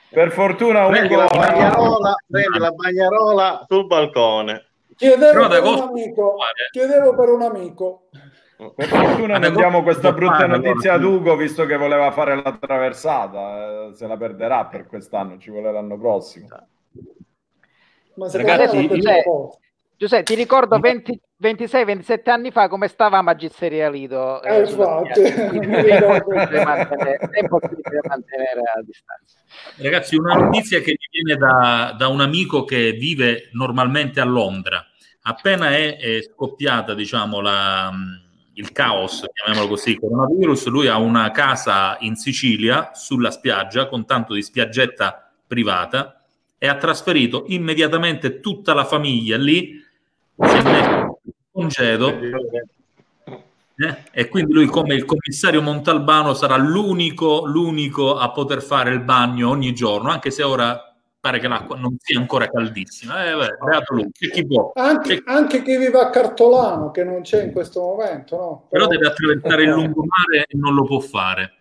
Per fortuna Prendi Ugo la bagnarola, prendi la bagnarola sul balcone. Chiedevo per un amico, chiedevo per un amico. Per fortuna non diamo questa brutta notizia ad. Ugo, visto che voleva fare la traversata. eh, se la perderà per quest'anno, ci vuole l'anno prossimo. Ma secondo Ragazzi, io- apposta. Giuseppe, ti ricordo 20 26-27 anni fa come stava Magisteria Lido. Eh, sulla infatti. è impossibile mantenere a distanza. Ragazzi, una notizia che mi viene da, da un amico che vive normalmente a Londra. Appena è, è scoppiata, diciamo, la, il caos, chiamiamolo così, coronavirus, lui ha una casa in Sicilia, sulla spiaggia, con tanto di spiaggetta privata, e ha trasferito immediatamente tutta la famiglia lì, si è messo in congedo, eh, e quindi lui come il commissario Montalbano sarà l'unico, l'unico a poter fare il bagno ogni giorno, anche se ora pare che l'acqua non sia ancora caldissima. Eh, beh, beato lui, c'è chi può. Anche, anche chi vive a Cartolano, che non c'è in questo momento, no? Però deve attraversare il lungomare e non lo può fare.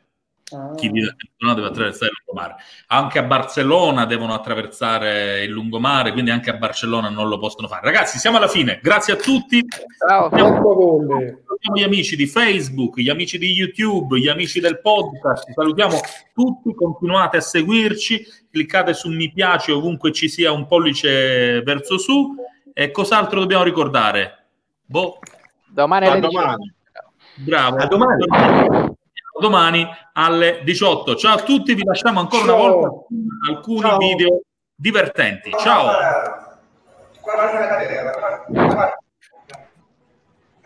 Ah. Chi vive a Cartolano deve attraversare il lungomare. Anche a Barcellona devono attraversare il lungomare, quindi anche a Barcellona non lo possono fare. Ragazzi, siamo alla fine. Grazie a tutti. Ciao. Volle. Salutiamo gli amici di Facebook, gli amici di YouTube, gli amici del podcast. Salutiamo tutti, continuate a seguirci, cliccate su mi piace ovunque ci sia un pollice verso su. E cos'altro dobbiamo ricordare? Boh, Domani alle domani. bravo. A domani. domani alle 18. Ciao a tutti, vi lasciamo ancora Ciao. una volta alcuni Ciao. video divertenti. Ciao. Guarda la catena, guarda.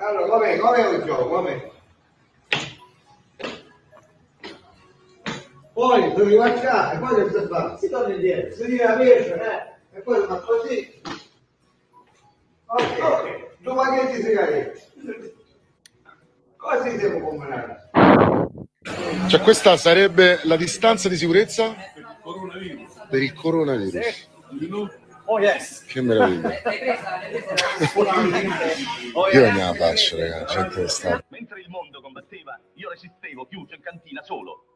Allora, come, come il gioco? Come? Poi devi lasciare, poi che si fa? Si torna indietro, si tira la pesce, eh? E poi si fa così. Ok, ok. Due pacchetti di sigarette. Così siamo combinati. Cioè questa sarebbe la distanza di sicurezza? Per il coronavirus. Oh yes. Che meraviglia. Io non la faccio, ragazzi. Gente sta... Mentre il mondo combatteva, io resistevo chiuso in cantina solo.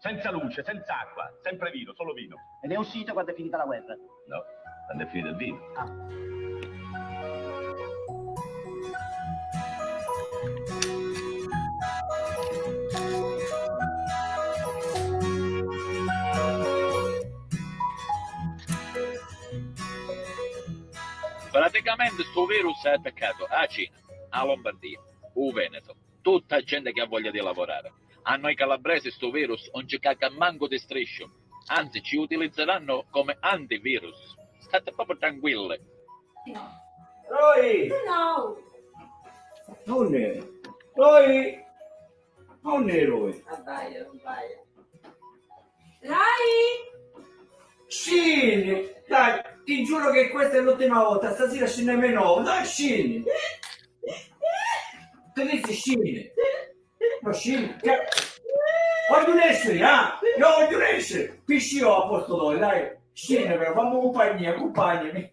Senza luce, senza acqua, sempre vino, solo vino. Ed è uscito quando è finita la guerra? No, quando è finito il vino. Ah. Praticamente questo virus è attaccato a Cina, a Lombardia, o Veneto, tutta gente che ha voglia di lavorare. A noi calabresi questo virus non ci cacca manco di striscio, anzi ci utilizzeranno come antivirus. State proprio tranquilli. Roy! No! Non è. Roy! Non è Roy. Abbaia, abbaia. Rai! Sì! Dai, ti giuro che questa è l'ultima volta, stasera scende meno, dai scende! Che dici scende? Ma scende? Che... Voglio essere, ah! Io voglio essere! Piscio a posto noi, dai! Scende però, fammi compagnia, accompagnami!